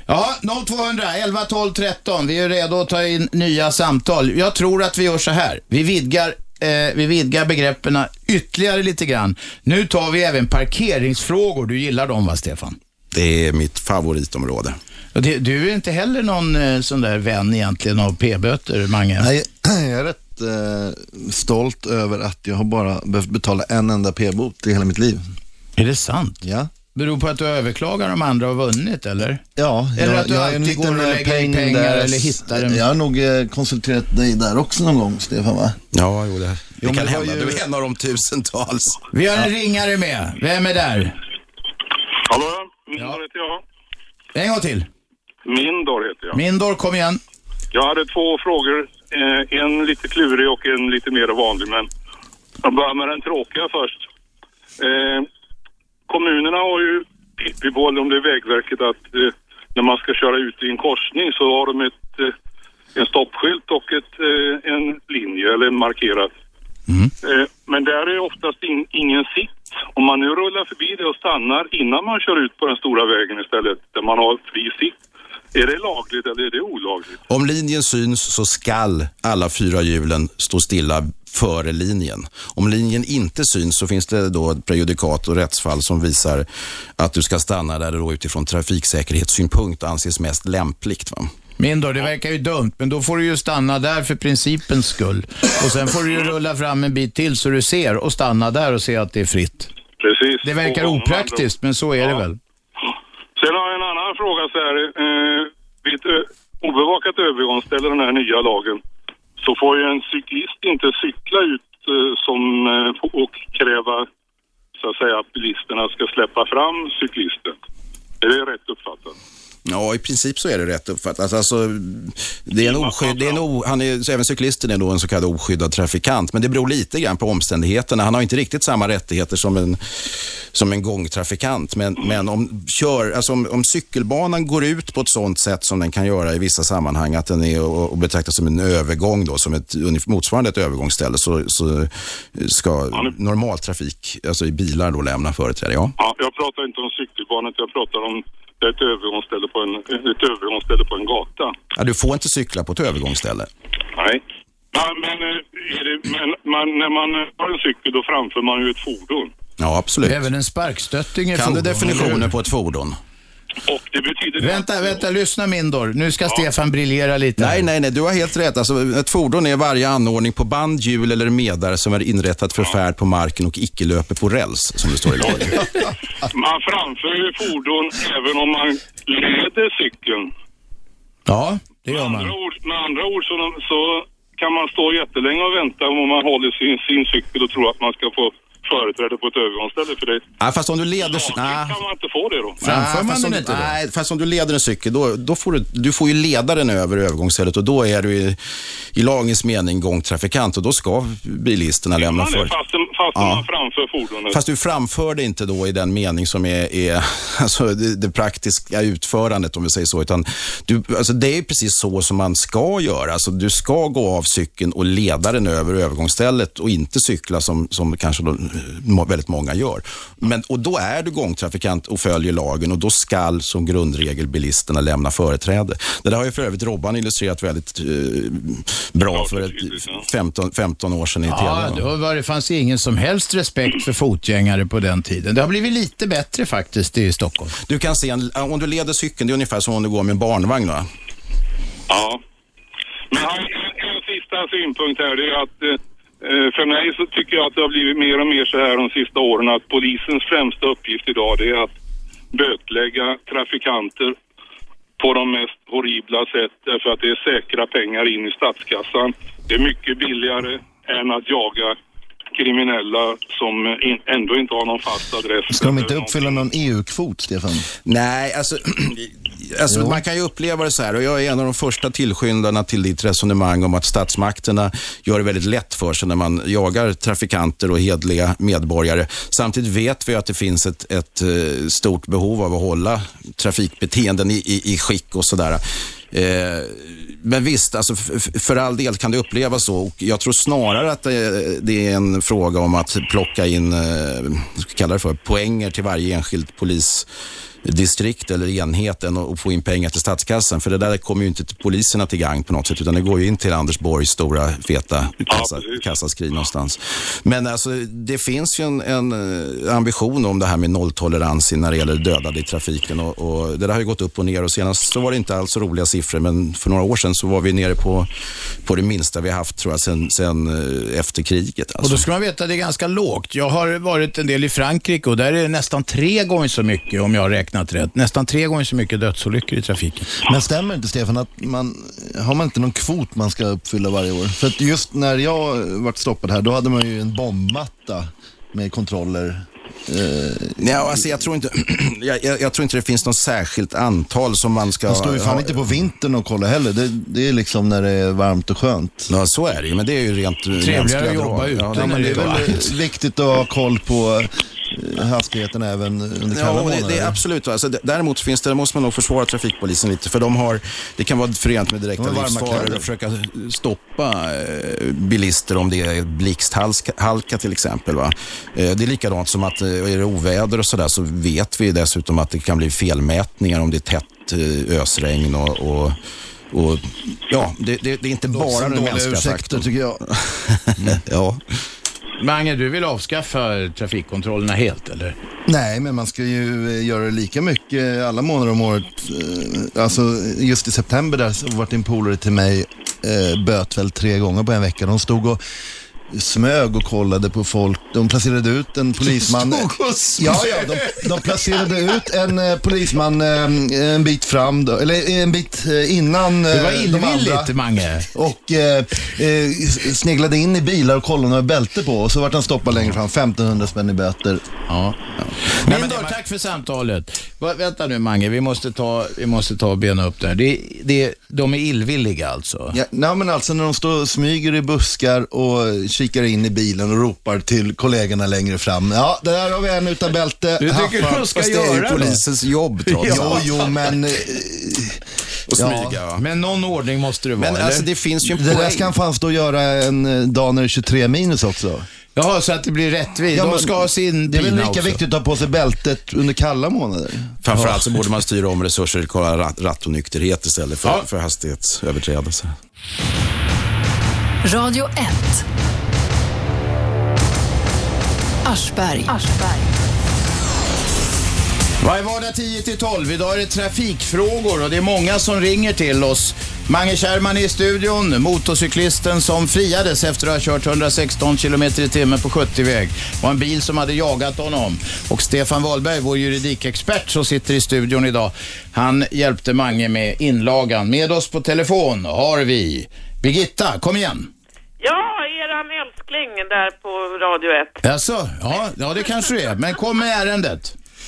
Ja, 0200 11 12 13. Vi är redo att ta in nya samtal. Jag tror att vi gör så här. Vi vidgar, eh, vi vidgar begreppen ytterligare lite grann. Nu tar vi även parkeringsfrågor. Du gillar dem va, Stefan? Det är mitt favoritområde. Och det, du är inte heller någon eh, sån där vän egentligen av p-böter, Mange? Nej, jag är rätt eh, stolt över att jag har bara behövt betala en enda p-bot i hela mitt liv. Är det sant? Ja. Beror på att du överklagar de andra och vunnit, eller? Ja, Eller jag, att du jag är en liten eh, in pengar eller hittar en- Jag har nog eh, konsulterat dig där också någon gång, Stefan va? Ja, jo, det, det Jo, kan hända. ju- Du är en av de tusentals. Vi har en ringare med. Vem är där? Hallå, Mindor heter jag. En gång till. Mindor heter jag. Mindor, kom igen. Jag hade två frågor. Eh, en lite klurig och en lite mer vanlig. Men jag börjar med den tråkiga först. Kommunerna har ju pippiboll om det är Vägverket att eh, när man ska köra ut i en korsning så har de ett, eh, en stoppskylt och ett, eh, en linje eller markerat. Eh, men där är oftast in, ingen sitt. Om man nu rullar förbi det och stannar stannar innan man kör ut på den stora vägen istället, där man har fri sikt. Är det lagligt eller är det olagligt? Om linjen syns så skall alla fyra hjulen stå stilla före linjen. Om linjen inte syns så finns det då ett prejudikat och rättsfall som visar att du ska stanna där det då utifrån trafiksäkerhetssynpunkt anses mest lämpligt. Va? Mindor, det verkar ju dumt, men då får du ju stanna där för principens skull. Och sen får du ju rulla fram en bit till så du ser och stanna där och se att det är fritt. Precis. Det verkar opraktiskt, men så är det väl. Sen har jag en annan fråga så här. Eh, vid ett obevakat övergångsställe, den här nya lagen, så får ju en cyklist inte cykla ut eh, som, eh, och kräva så att säga att bilisterna ska släppa fram cyklisten. Är det rätt uppfattat? Ja, i princip så är det rätt uppfattat. Alltså, det är en oskydd, det är en o, han är, även cyklisten är då en så kallad oskyddad trafikant. Men det beror lite grann på omständigheterna. Han har inte riktigt samma rättigheter som en, som en gångtrafikant. Men, men om, kör, alltså om, om cykelbanan går ut på ett sådant sätt som den kan göra i vissa sammanhang, att den är och, betraktas som en övergång, då, som ett motsvarande ett övergångsställe, så, så ska normal trafik, alltså i bilar, då lämna företräde. Ja. Ja, jag pratar inte om cykelbanan, jag pratar om ett övergångsställe på en, ett övergångsställe på en gata. Ja, du får inte cykla på ett övergångsställe. Nej. Men, men, eh, är det, men man, när man har en cykel då framför man ju ett fordon. Ja, absolut. Även en sparkstötting är Kan du fordon, eller definitionen hur? på ett fordon? Och det betyder... Vänta, vänta, lyssna Mindor. Nu ska Stefan briljera lite. Nej, nej, nej, du har helt rätt. Alltså, ett fordon är varje anordning på band, hjul eller medare som är inrättat för färd på marken och icke löper på räls, som det står i lagen. Man framför ju fordon även om man leder cykeln. Ja, det gör Med man. andra ord, med andra ord så, så kan man stå jättelänge och vänta om man håller sin, sin cykel och tror att man ska få företräde på ett övergångsställe. För det Ja, fast om du leder... Nej. kan man inte få det då. Nej, fast om du, Nej, fast om du leder en cykel, då, då får du, du får ju leda den över övergångsstället och då är du i, i lagens mening gångtrafikant och då ska bilisterna lämna Man för. fast, fast Ja. man framför fordonet. Fast du framför det inte då i den mening som är, är alltså det, det praktiska utförandet, om vi säger så. Utan du, alltså det är precis så som man ska göra. Alltså du ska gå av cykeln och leda den över övergångsstället och inte cykla som, som kanske då, må- väldigt många gör. Men, och då är du gångtrafikant och följer lagen och då skall som grundregel bilisterna lämna företräde. Det där har ju för övrigt Robban illustrerat väldigt eh, bra för ett, 15, 15 år sedan i Ja, TV. då var det fanns ingen som helst respekt för fotgängare på den tiden. Det har blivit lite bättre faktiskt i Stockholm. Du kan se, en, om du leder cykeln, det är ungefär som om du går med en barnvagn. Va? Ja. Men här, en, en sista synpunkt här, det är att eh, Eh, för mig så tycker jag att det har blivit mer och mer så här de sista åren att polisens främsta uppgift idag det är att bötlägga trafikanter på de mest horribla sätt därför att det är säkra pengar in i statskassan. Det är mycket billigare än att jaga kriminella som in, ändå inte har någon fast adress. Ska de inte uppfylla någon EU-kvot, Stefan? Nej, alltså, alltså Jo. man kan ju uppleva det så här och jag är en av de första tillskyndarna till ditt resonemang om att statsmakterna gör det väldigt lätt för sig när man jagar trafikanter och hedliga medborgare. Samtidigt vet vi att det finns ett, ett eh, stort behov av att hålla trafikbeteenden i, i, i skick och sådär. Eh, men visst, alltså, för all del kan det upplevas så. Och jag tror snarare att eh, det, är en fråga om att plocka in, eh, vad ska jag kalla det för, poänger till varje enskild polis distrikt eller enhet än att få in pengar till statskassan. För det där kommer ju inte till poliserna till gang på något sätt, utan det går ju in till Anders Borgs stora feta kassa, kassaskrin någonstans. Men alltså, det finns ju en, en eh, ambition om det här med nolltolerans när det gäller dödade i trafiken och, och det där har ju gått upp och ner och senast så var det inte alls så roliga siffror, men för några år sedan så var vi nere på, på det minsta vi haft tror jag sen, sen eh, efter kriget. Och Alltså. då ska man veta att det är ganska lågt. Jag har varit en del i Frankrike och där är det nästan tre gånger så mycket, om jag har räknat rätt, nästan tre gånger så mycket dödsolyckor i trafiken. Men stämmer inte Stefan att man, har man inte någon kvot man ska uppfylla varje år? För att just när jag vart stoppad här, då hade man ju en bombmatta med kontroller. Eh, Ja, alltså jag, tror inte, jag, jag, jag tror inte det finns något särskilt antal som man ska man står ju fan ha. inte på vintern och kollar heller. Det, det är liksom när det är varmt och skönt. Ja, så är det ju, men det är ju rent Trevligare att jobba ute Ja, Ja, men det är väl viktigt att ha koll på hastigheten även under Ja, kalla och det, det är absolut. Alltså, däremot finns det, måste man nog försvara trafikpolisen lite, för de har, det kan vara förenat med direkta livsfaror att försöka stoppa eh, bilister om det är blixthalka till exempel. Va? Eh, det är likadant som att eh, är det oväder och sådär så vet vi dessutom att det kan bli felmätningar om det är tätt eh, ösregn och, och och, ja, det, det, det är inte bara den mänskliga ursäkter, faktorn. tycker jag. ja. Mange, du vill avskaffa trafikkontrollerna helt eller? Nej, men man ska ju eh, göra det lika mycket alla månader om året. Eh, alltså just i september där så var en polare till mig eh, böt väl tre gånger på en vecka. De stod och smög och kollade på folk. De placerade ut en polisman. Stod och smög? Ja, ja, de, de placerade ut en eh, polisman eh, en bit fram, då, eller en bit eh, innan eh, Det var de illvilligt. Mange. Och eh, eh, sneglade in i bilar och kollade om de hade bälte på. Och så vart han stoppad längre fram, 1500 spänn i böter. Ja. Lindor, tack för samtalet. Va, vänta nu Mange, vi måste ta, vi måste ta och bena upp det här. Det, det, de är illvilliga alltså? Ja, nej, men alltså när de står och smyger i buskar och kikar in i bilen och ropar till kollegorna längre fram. Ja, där har vi en utan bälte. Du tycker Haffa. de ska Fast det är ju göra det? polisens jobb Jo, jo, men... eh, Och smyga, va? Men någon ordning måste det vara, Men eller? alltså det finns ju en Det där poäng. ska han fan stå och göra en eh, dag när det är 23 minus också. Jaha, så att det blir rättvist. Ja, de ska ha sin Det är väl pina lika också. viktigt att ta på sig bältet under kalla månader. Framförallt så borde man styra om resurser till kolla rat, rattonykterhet istället för, Ja. för hastighetsöverträdelser. Radio 1. Aschberg. Varje vardag 10 till 12. Idag är det trafikfrågor och det är många som ringer till oss. Mange Kärrman är i studion, motorcyklisten som friades efter att ha kört 116 km i timmen på 70-väg. var en bil som hade jagat honom. Och Stefan Wahlberg, vår juridikexpert som sitter i studion idag, han hjälpte Mange med inlagan. Med oss på telefon har vi Birgitta, kom igen. Ja, eran älskling där på Radio 1. Jaså, ja, ja det kanske det är. Men kom med ärendet.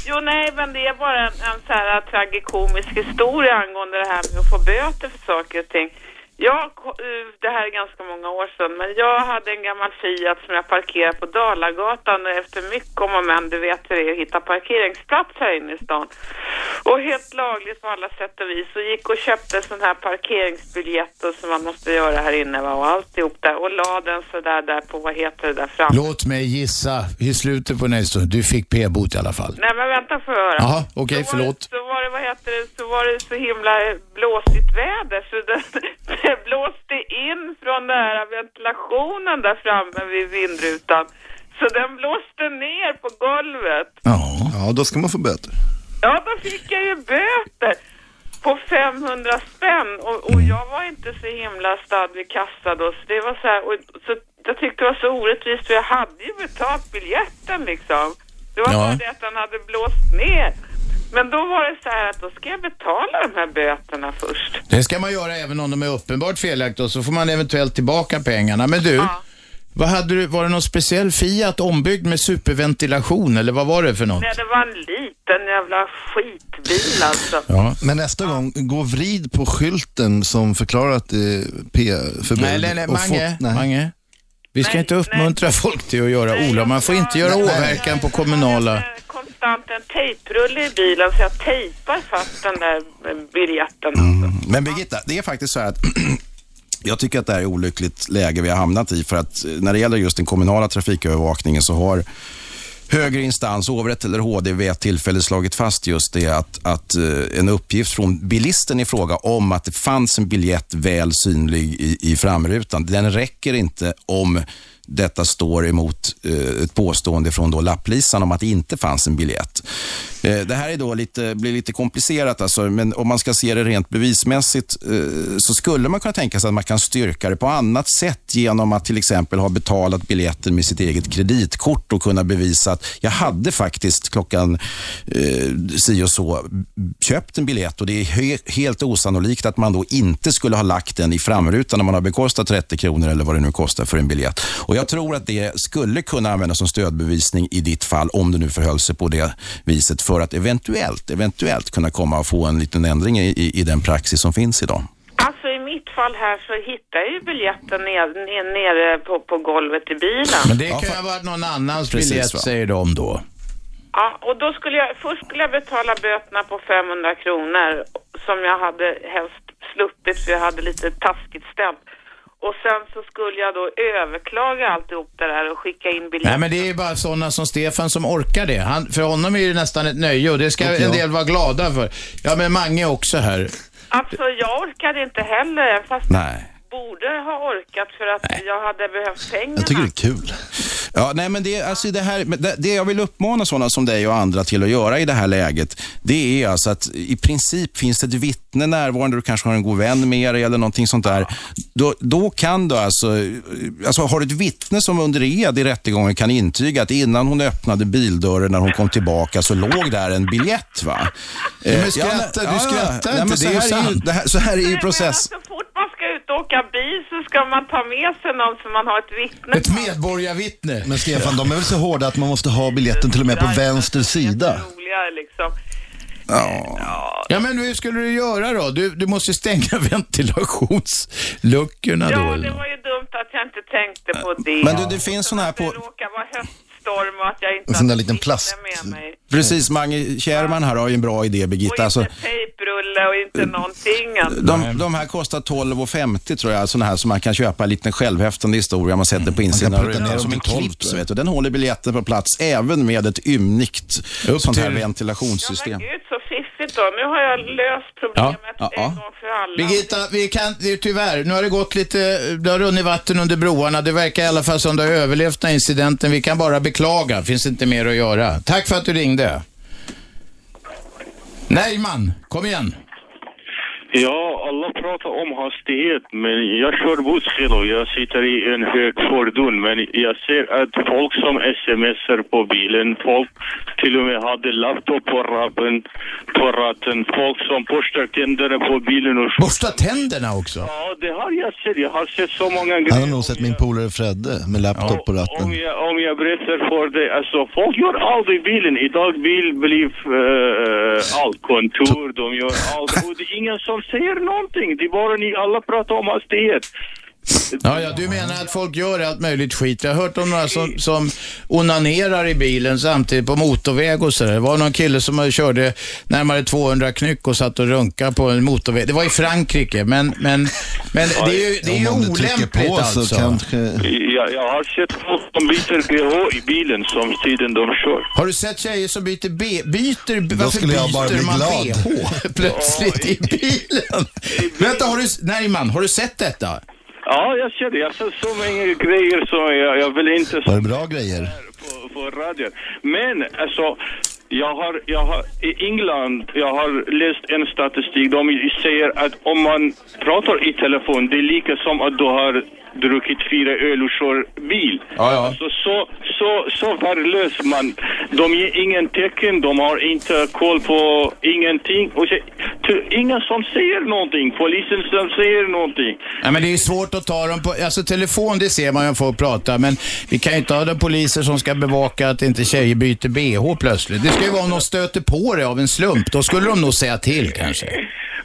Jo, nej, men det är bara en, en så här tragikomisk historia angående det här med att få böter för saker och ting. Jag, eh, det här är ganska många år sedan, men jag hade en gammal Fiat som jag parkerade på Dalagatan och efter mycket om och men, du vet hur det är att hitta parkeringsplats här inne i stan. Och helt lagligt på alla sätt och vis. Och gick och köpte sån här parkeringsbiljett och som man måste göra här inne va? och alltihop där. Och la den så där, på, vad heter det där fram? Låt mig gissa i slutet på nästa Du fick p-bot i alla fall. Nej men vänta får jag höra. Jaha, okej, var förlåt. det- Så var det, vad heter det, så var det så himla blåsigt väder så det blåste in från den här ventilationen där framme vid vindrutan. Så den blåste ner på golvet. Ja, då ska man få böter. Ja, då fick jag ju böter på 500 spänn och, och Mm. jag var inte så himla stadd vid kassa då så det var så här, och, så jag tyckte det var så orättvist för jag hade ju betalt biljetten liksom. Det var Ja. bara det att den hade blåst ner. Men då var det så här att då ska jag betala de här böterna först. Det ska man göra även om de är uppenbart felaktiga och så får man eventuellt tillbaka pengarna. Men du, vad hade du, var det någon speciell Fiat ombyggd med superventilation eller vad var det för något? Nej, det var en liten jävla skitbil alltså. Ja. Men nästa gång, gå och vrid på skylten som förklarar att det är P-förbud. Nej, nej, nej, Mange, nej. Mange. Vi ska inte uppmuntra folk till att göra olag. Man får inte göra nej. åverkan på kommunala... Konstant en tejprulle i bilen så jag tejpar fast den där eh, biljetten. biljetten. Mm. Men Birgitta, det är faktiskt så här att jag tycker att det här är olyckligt läge vi har hamnat i för att eh, när det gäller just den kommunala trafikövervakningen så har högre instans, hovrätt eller HD vid ett tillfälle slagit fast just det att, att eh, en uppgift från bilisten i fråga om att det fanns en biljett väl synlig i, i framrutan, den räcker inte om detta står emot eh, ett påstående från då lapplisan om att det inte fanns en biljett. Eh, det här är då lite, blir lite komplicerat, alltså, men om man ska se det rent bevismässigt eh, så skulle man kunna tänka sig att man kan styrka det på annat sätt genom att till exempel ha betalat biljetten med sitt eget kreditkort och kunna bevisa att jag hade faktiskt klockan eh, si och så köpt en biljett och det är he- helt osannolikt att man då inte skulle ha lagt den i framrutan när man har bekostat 30 kronor eller vad det nu kostar för en biljett. Och jag tror att det skulle kunna användas som stödbevisning i ditt fall om det nu förhöll sig på det viset för att eventuellt, eventuellt kunna komma och få en liten ändring i, i, i den praxis som finns idag. Alltså i mitt fall här så hittar jag ju biljetten ner, ner, nere på, på golvet i bilen. Men det kan ju ha varit någon annans Precis, biljett va? säger de då. Ja, och då skulle jag, först skulle jag betala böterna på 500 kronor som jag hade helst sluppit för jag hade lite taskigt ställt. Och sen så skulle jag då överklaga alltihop det där och skicka in biljetter. Nej men det är ju bara sådana som Stefan som orkar det. Han, för honom är det nästan ett nöje och det ska Och en del vara glada för. Ja men Mange också här. Alltså jag orkade inte heller, fast Nej. Borde ha orkat för att jag hade behövt pengarna. Jag tycker det är kul. Ja, nej, men det, alltså det, här, men det, det jag vill uppmana sådana som dig och andra till att göra i det här läget, det är alltså att i princip finns det ett vittne närvarande, du kanske har en god vän med dig eller någonting sånt där. Då, då kan du alltså, alltså, har du ett vittne som under ed i rättegången kan intyga att innan hon öppnade bildörren när hon kom tillbaka så låg där en biljett va? men Eh, skratta- du skrattar nej, inte, men så det är ju sant. det här- Så här är ju process. Åka bil så ska man ta med sig någon som man har ett vittne Ett medborgarvittne. Men Stefan, de är väl så hårda att man måste ha biljetten till och med på vänster sida? roligare liksom. Ja. ja men hur skulle du göra då? Du, du måste stänga ventilationsluckorna Ja, då. det eller? var ju dumt att jag inte tänkte på det. Men du, det finns sådana här på... Det råkar vara höststorm och att jag inte En sån där hade liten vittne plast. med mig. Precis, Mange Kärman här har ju en bra idé Birgitta. Alltså, Tejprulle och inte någonting. Alltså. de, de här kostar 12,50 tror jag, sådana här som man kan köpa en liten självhäftande historia man sätter på insidan. Mm. prutta ner dem som en till 12, clips, tror jag. vet du. Den håller biljetten på plats även med ett ymnigt sånt här till- ventilationssystem. Gud så fiffigt då. Nu har jag löst problemet Ja, en gång för alla. Birgitta, vi kan, det är tyvärr, nu har det gått lite, det har runnit vatten under broarna. Det verkar i alla fall som du har överlevt den här incidenten. Vi kan bara beklaga, finns inte mer att göra. Tack för att du ringde. Nejman, kom igen. Ja, alla pratar om hastighet, men jag kör buss själv och jag sitter i en hög fordon. Men jag ser att folk som smsar på bilen, folk till och med hade laptop på ratten, på ratten, folk som borstar tänderna på bilen och Borsta tänderna också? Ja, det har jag sett. Jag har sett så många grejer. Han har nog sett min polare Fredde med laptop på ratten. Om jag, om jag berättar för dig, alltså folk gör allt i bilen. Idag bil blir uh, allt, kontor, de gör allt. Och det är ingen som säger någonting. Det är bara ni alla pratar om hastighet. Ja, ja, du menar att folk gör allt möjligt skit. Jag har hört om några som, som onanerar i bilen samtidigt på motorväg och sådär. Det var någon kille som körde närmare 200 knyck och satt och runkade på en motorväg. Det var i Frankrike, men, men, men det är ju, det är ju olämpligt på så alltså. kanske... Jag, jag har sett folk som byter GH i bilen som tiden de kör. Har du sett tjejer som byter B... Byter... Varför skulle jag bara byter bli man glad. BH plötsligt i bilen? Vänta, har du... Nejman, har du sett detta? Ja, jag ser det. Jag ser så många grejer som jag, jag vill inte Var det bra grejer? på, på radion. Men alltså, jag har, jag har, i England, jag har läst en statistik. De säger att om man pratar i telefon, det är lika som att du har druckit fyra öl och kör bil. Ja, ja. Alltså, så, så, så värdelös man. De ger ingen tecken, de har inte koll på ingenting. Och så, ingen som säger någonting, polisen som säger någonting. Ja, men det är svårt att ta dem på... Alltså telefon, det ser man ju om folk pratar, men vi kan ju inte ha de poliser som ska bevaka att inte tjejer byter BH plötsligt. Det ska ju vara om de stöter på det av en slump. Då skulle de nog säga till kanske.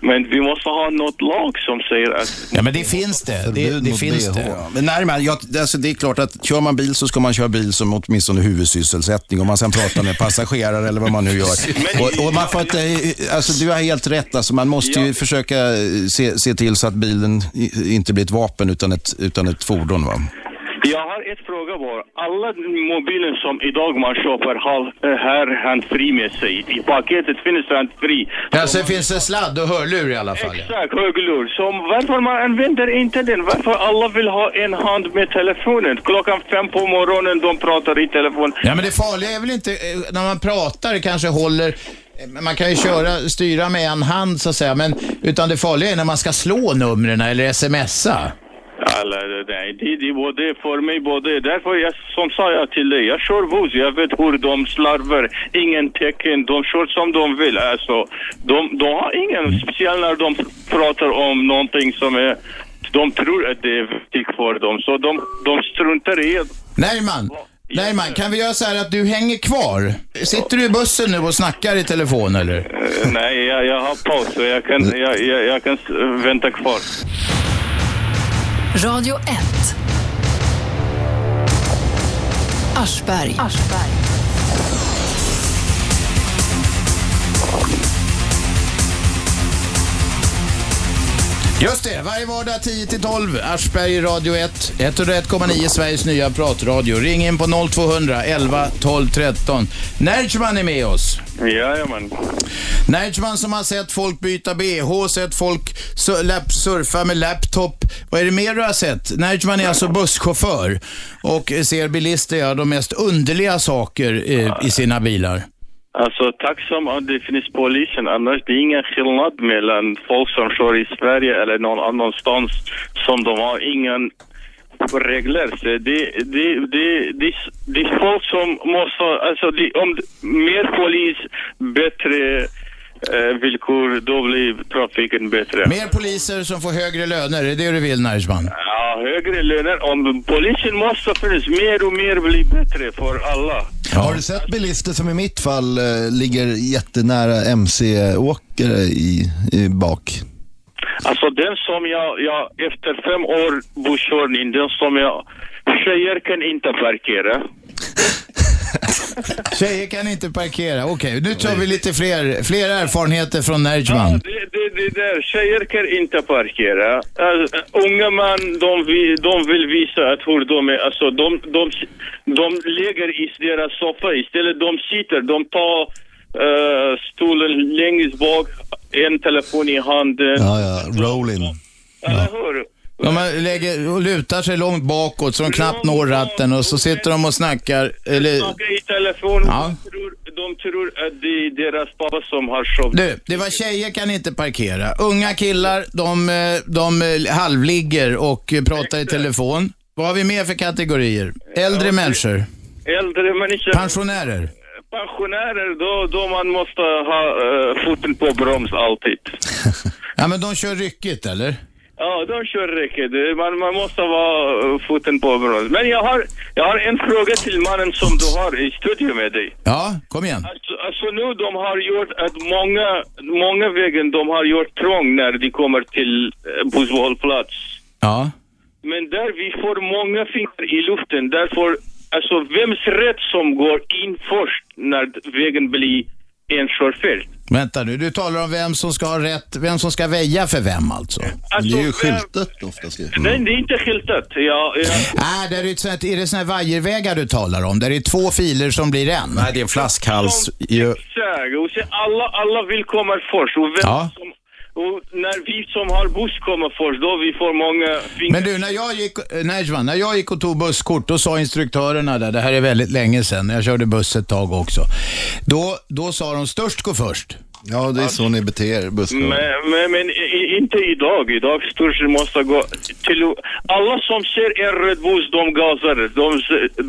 Men vi måste ha något lag som säger att... Ja, men det finns det. Det, det finns det. Ja, men nej, men jag, alltså det är klart att kör man bil så ska man köra bil som åtminstone huvudsysselsättning. Om man sen pratar med passagerare eller vad man nu gör. Och, och man får inte, alltså du har helt rätt. Alltså man måste ju försöka se, se till så att bilen inte blir ett vapen utan ett, utan ett fordon. Va? Jag har ett fråga bara. Alla mobiler som idag man köper har eh, här handfri med sig. I paketet finns handfri. Ja, sen finns det sladd och hörlur i alla fall. Exakt, höglur. Så varför man använder inte den? Varför alla vill ha en hand med telefonen? Klockan fem på morgonen de pratar i telefon. Ja, men det farliga är väl inte eh, när man pratar, kanske håller eh, man kan ju köra, styra med en hand så att säga, men utan det farliga är när man ska slå numren eller smsa. Alla, nej, det, det både för mig både. Därför jag, som sa jag till dig, jag kör buss. Jag vet hur de slarvar. Ingen tecken. De kör som de vill. Alltså, de, de har ingen speciell när de pratar om någonting som är... De tror att det är viktigt för dem. Så de, de struntar i det. Nejman, Nejman, kan vi göra så här att du hänger kvar? Sitter du i bussen nu och snackar i telefon eller? Eh, Nej, jag, jag har paus så jag kan, jag, jag, jag kan vänta kvar. Radio 1. Aschberg. Just det, varje vardag 10 till 12, Aschberg Radio 1, 101,9 Sveriges nya pratradio. Ring in på 0200 11 12 13. Nerchman är med oss. Jajamän. Nerchman som har sett folk byta bh, sett folk surfa med laptop. Vad är det mer du har sett? Nerchman är alltså busschaufför och ser bilister göra de mest underliga saker eh, i sina bilar. Alltså tacksam att det finns polisen, annars det är ingen skillnad mellan folk som kör i Sverige eller någon annanstans som de har ingen regler. Så det, det, det, det, det är folk som måste, alltså det, om mer polis, bättre eh, villkor, då blir trafiken bättre. Mer poliser som får högre löner, är det det du vill Nerchman? Ja, högre löner. Om polisen måste finnas mer och mer blir bättre för alla. Har du sett bilister som i mitt fall eh, ligger jättenära MC-åkare i, i bak? Alltså den som jag, jag efter fem år busskörning, den som jag, tjejer kan inte parkera. Tjejer kan inte parkera. Okej, nu tar vi lite fler, fler erfarenheter från Nerchman. Det, det, det där, tjejer kan inte parkera. Alltså, unga man, de vill, de vill visa att hur de är, alltså de, de, de lägger i deras soffa istället, de sitter, de tar eh, stolen längst bak, en telefon i handen. Ja, ja, rolling. Eller hur? De lägger och lutar sig långt bakåt så de knappt når ratten och så sitter de och snackar. Eller, i telefon. Ja. De, tror, att det är deras pappa som har shop. du, det var tjejer kan inte parkera. Unga killar, de, eh, de eh, halvligger och pratar i telefon. Vad har vi mer för kategorier? Äldre människor, Äldre människor. pensionärer. Pensionärer, då, då man måste ha uh, foten på broms alltid. Ja, men de kör ryckigt, eller? Ja, de kör räcket. Man, man måste vara uh, foten på broms. Men jag har, jag har en fråga till mannen som du har i studio med dig. Ja, kom igen. Alltså, alltså nu de har gjort att många, många vägen de har gjort trång när de kommer till uh, busshållplats. Ja. Men där vi får många fingrar i luften, därför, alltså vems rätt som går in först när vägen blir en körfält? Vänta nu, du talar om vem som ska ha rätt, vem som ska väja för vem alltså? Alltså, det är ju skyltat oftast. ju. Nej, det är inte skyltat. Ja, ja. Nej, där är, ett sånt, är det såna här vajervägar du talar om? Där det är två filer som blir en? Nej, det är en flaskhals. Exakt. Och så alla, alla vill komma först. Och, vem Ja. som, och när vi som har buss kommer först, då vi får många fingrar. Men du, när jag gick, eh, när jag gick och tog busskort, då sa instruktörerna där, det här är väldigt länge sedan, jag körde buss ett tag också. Då, då sa de störst går först. Ja, det är så ni beter er. Men, men, men i- inte idag. Idag störst måste gå till... Alla som ser en röd buss, de gasar. De,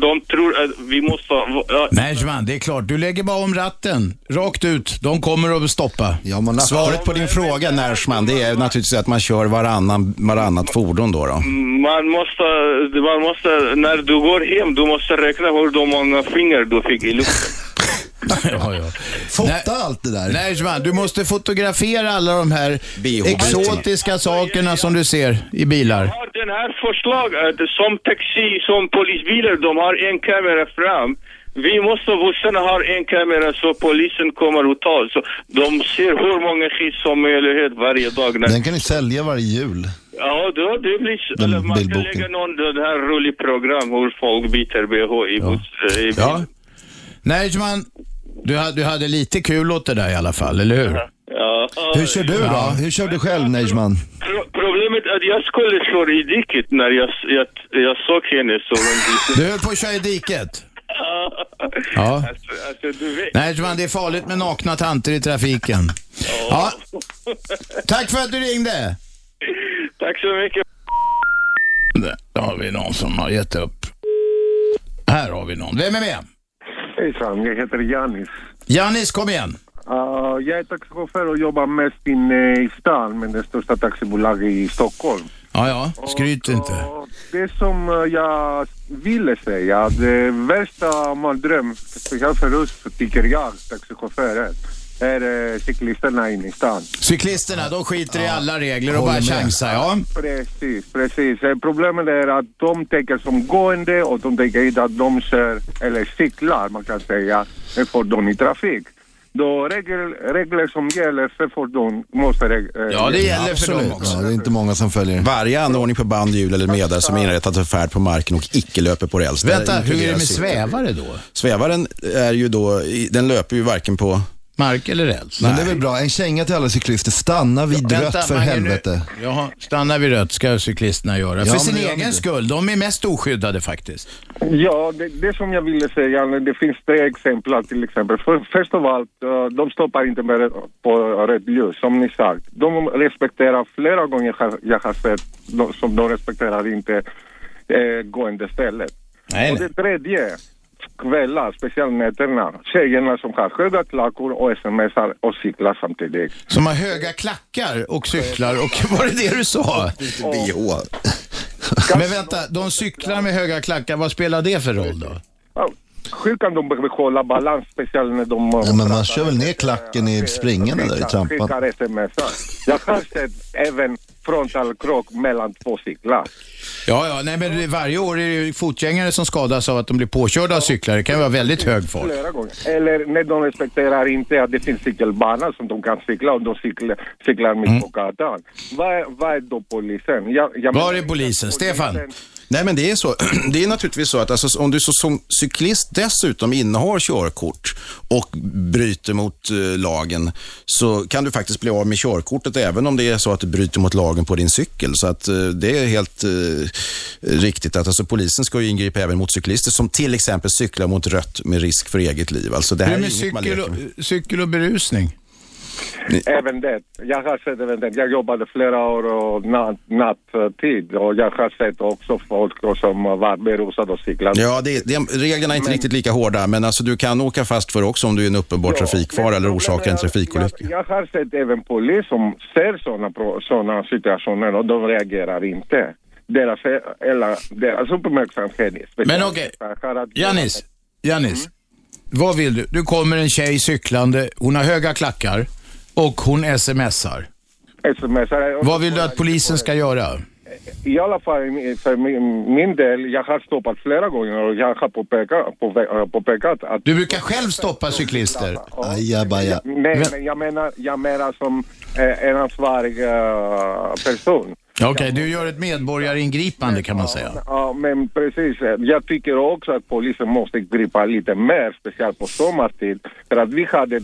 de tror att vi måste... Ja, Najman, det är klart, du lägger bara om ratten, rakt ut. De kommer att stoppa. Ja, man Svaret på din fråga, Närsman, det är naturligtvis att man kör varannan, varannat fordon då. då. Man måste, man måste, när du går hem, du måste räkna hur många fingrar du fick i luften. Ja, ja. Fota allt det där. Najman, du måste fotografera alla de här exotiska sakerna som du ser i bilar. har den här förslaget, som taxi, som polisbilar, de har en kamera fram. Vi måste, bussarna har en kamera så polisen kommer och tar. Så de ser hur många skit som möjligt varje dag. När, Den kan ni sälja varje jul. Ja, då, det blir så. Den Eller man kan bildboken. lägga någon den här rolig program hur folk byter bh i buss. eh, I bil. Ja. Najman, du, hade- du hade lite kul åt det där i alla fall, eller hur? Ja. Hur kör du då? Hur kör du själv, Nejman? Pro- Problemet är att jag skulle köra i diket när jag, jag, jag såg henne. Så hon Du höll på att köra i diket? Ja. Alltså, alltså, du vet. Najman, det är farligt med nakna tanter i trafiken. Ja. Tack för att du ringde. Tack så mycket. Där har vi någon som har gett upp. Här har vi någon. Vem är med? Hejsan, jag heter Janis. Janis, kom igen. Uh, jag är taxichaufför och jobbar mest inne i stan med det största taxibolaget i Stockholm. Ja, ja. Skryt inte. Det som eh, jag ville säga, det värsta mardröm, speciellt för oss tycker jag, taxichaufförer, är eh, cyklisterna inne i stan. Cyklisterna, de skiter i alla regler och Håller bara med. chansar. Ja. Precis, precis. Eh, Problemet är att de tänker som gående och de tänker inte att de kör, eller cyklar man kan säga, med fordon i trafik. Då regel, regler som gäller för fordon måste... reg- eh, Absolut. Ja, det är inte många som följer. Varje anordning på band, hjul eller medar som är inrättat för färd på marken och icke löper på räls. där Vänta, hur är det med svävare då? Svävaren är ju då, den löper ju varken på Mark eller räls? Men det är väl bra. En känga till alla cyklister. Stanna vid Vänta, rött för Mange, nu- helvete. Jaha, stanna vid rött ska cyklisterna göra. Ja, för sin egen de. skull. De är mest oskyddade faktiskt. Ja, det, det som jag ville säga, det finns tre exempel till exempel. För, först av allt, eh, de stoppar inte med, på rött ljus, som ni sagt. De respekterar flera gånger, har- jag har sett, de, som de respekterar inte eh, gående stället. Nej, och det tredje, kvällar, speciellt nätterna, tjejerna som har höga klackor och smsar och cyklar samtidigt. Som har höga klackar och cyklar och var det det du sa? bh. Men vänta, de cyklar med höga klackar, vad spelar det för roll då? Ja, Hur kan de behålla balans, speciellt när de... Ja, men man kör väl ner klacken i springande där i trampan. Jag har sett även frontalkrock mellan två cyklar. Ja, ja, nej men det- varje år är det ju fotgängare som skadas av att de blir påkörda av cyklar. Det kan ju vara väldigt hög fart. Flera gånger. Eller när de respekterar inte att det finns cykelbana som de kan cykla och de cyklar, cyklar mitt på gatan. Vad är, vad är då polisen? Jag, jag Var är polisen? Stefan? Nej men det är så. Det är naturligtvis så att alltså, om du så, som cyklist dessutom innehar körkort och bryter mot eh, lagen så kan du faktiskt bli av med körkortet även om det är så att du bryter mot lagen på din cykel. Så att eh, det är helt eh, riktigt att alltså, polisen ska ju ingripa även mot cyklister som till exempel cyklar mot rött med risk för eget liv. Alltså, det Hur här är är det med cykel och, med. cykel och berusning? Även det. Jag har sett även det. Jag jobbade flera år och natt, nattid och jag har sett också folk som var berusade och cyklade. Ja, det, det, reglerna är inte riktigt lika hårda, men alltså, du kan åka fast för också om du är en uppenbar trafikfara eller orsakar en trafikolycka. Jag, jag har sett även polis som ser sådana såna situationer och de reagerar inte. Deras, eller, deras uppmärksamhet är Men okej, Janis, Janis. Vad vill du? Du kommer en tjej cyklande, hon har höga klackar och hon smsar. smsar. Vad vill du att polisen ska göra? I alla fall för min, min del, jag har stoppat flera gånger och jag har påpekat, på, påpekat att... Du brukar själv stoppa cyklister. Ajabaja. Nej, men jag menar, jag menar som eh, en ansvarig eh, person. Okej, du gör ett medborgaringripande kan man säga. Ja, men precis. Jag tycker också att polisen måste gripa lite mer, speciellt på sommartid. För att vi hade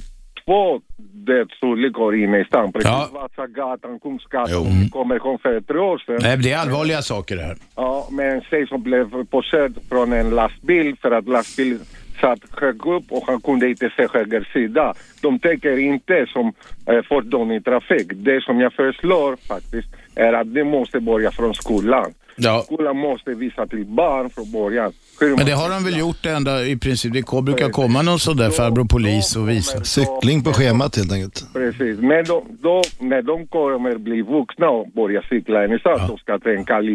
två dödsolyckor inne i. Precis Ja. Vasagatan, Kungsgatan. Vi kommer ihåg för ett år sedan. Nej, det är allvarliga saker det här. Ja, med en tjej som blev påkörd från en lastbil för att lastbilen satt högt upp och han kunde inte se höger sida. De tänker inte som eh, fordon i trafik. Det som jag föreslår faktiskt är att det måste börja från skolan. Ja. Skolan måste visa till barn från början. Men det har de väl gjort ända i princip. Det brukar komma någon sån där farbror polis och visa. Cykling på schemat helt enkelt. Precis. Men då, då, när de kommer bli vuxna och börja cykla i stan, de ska tänka lite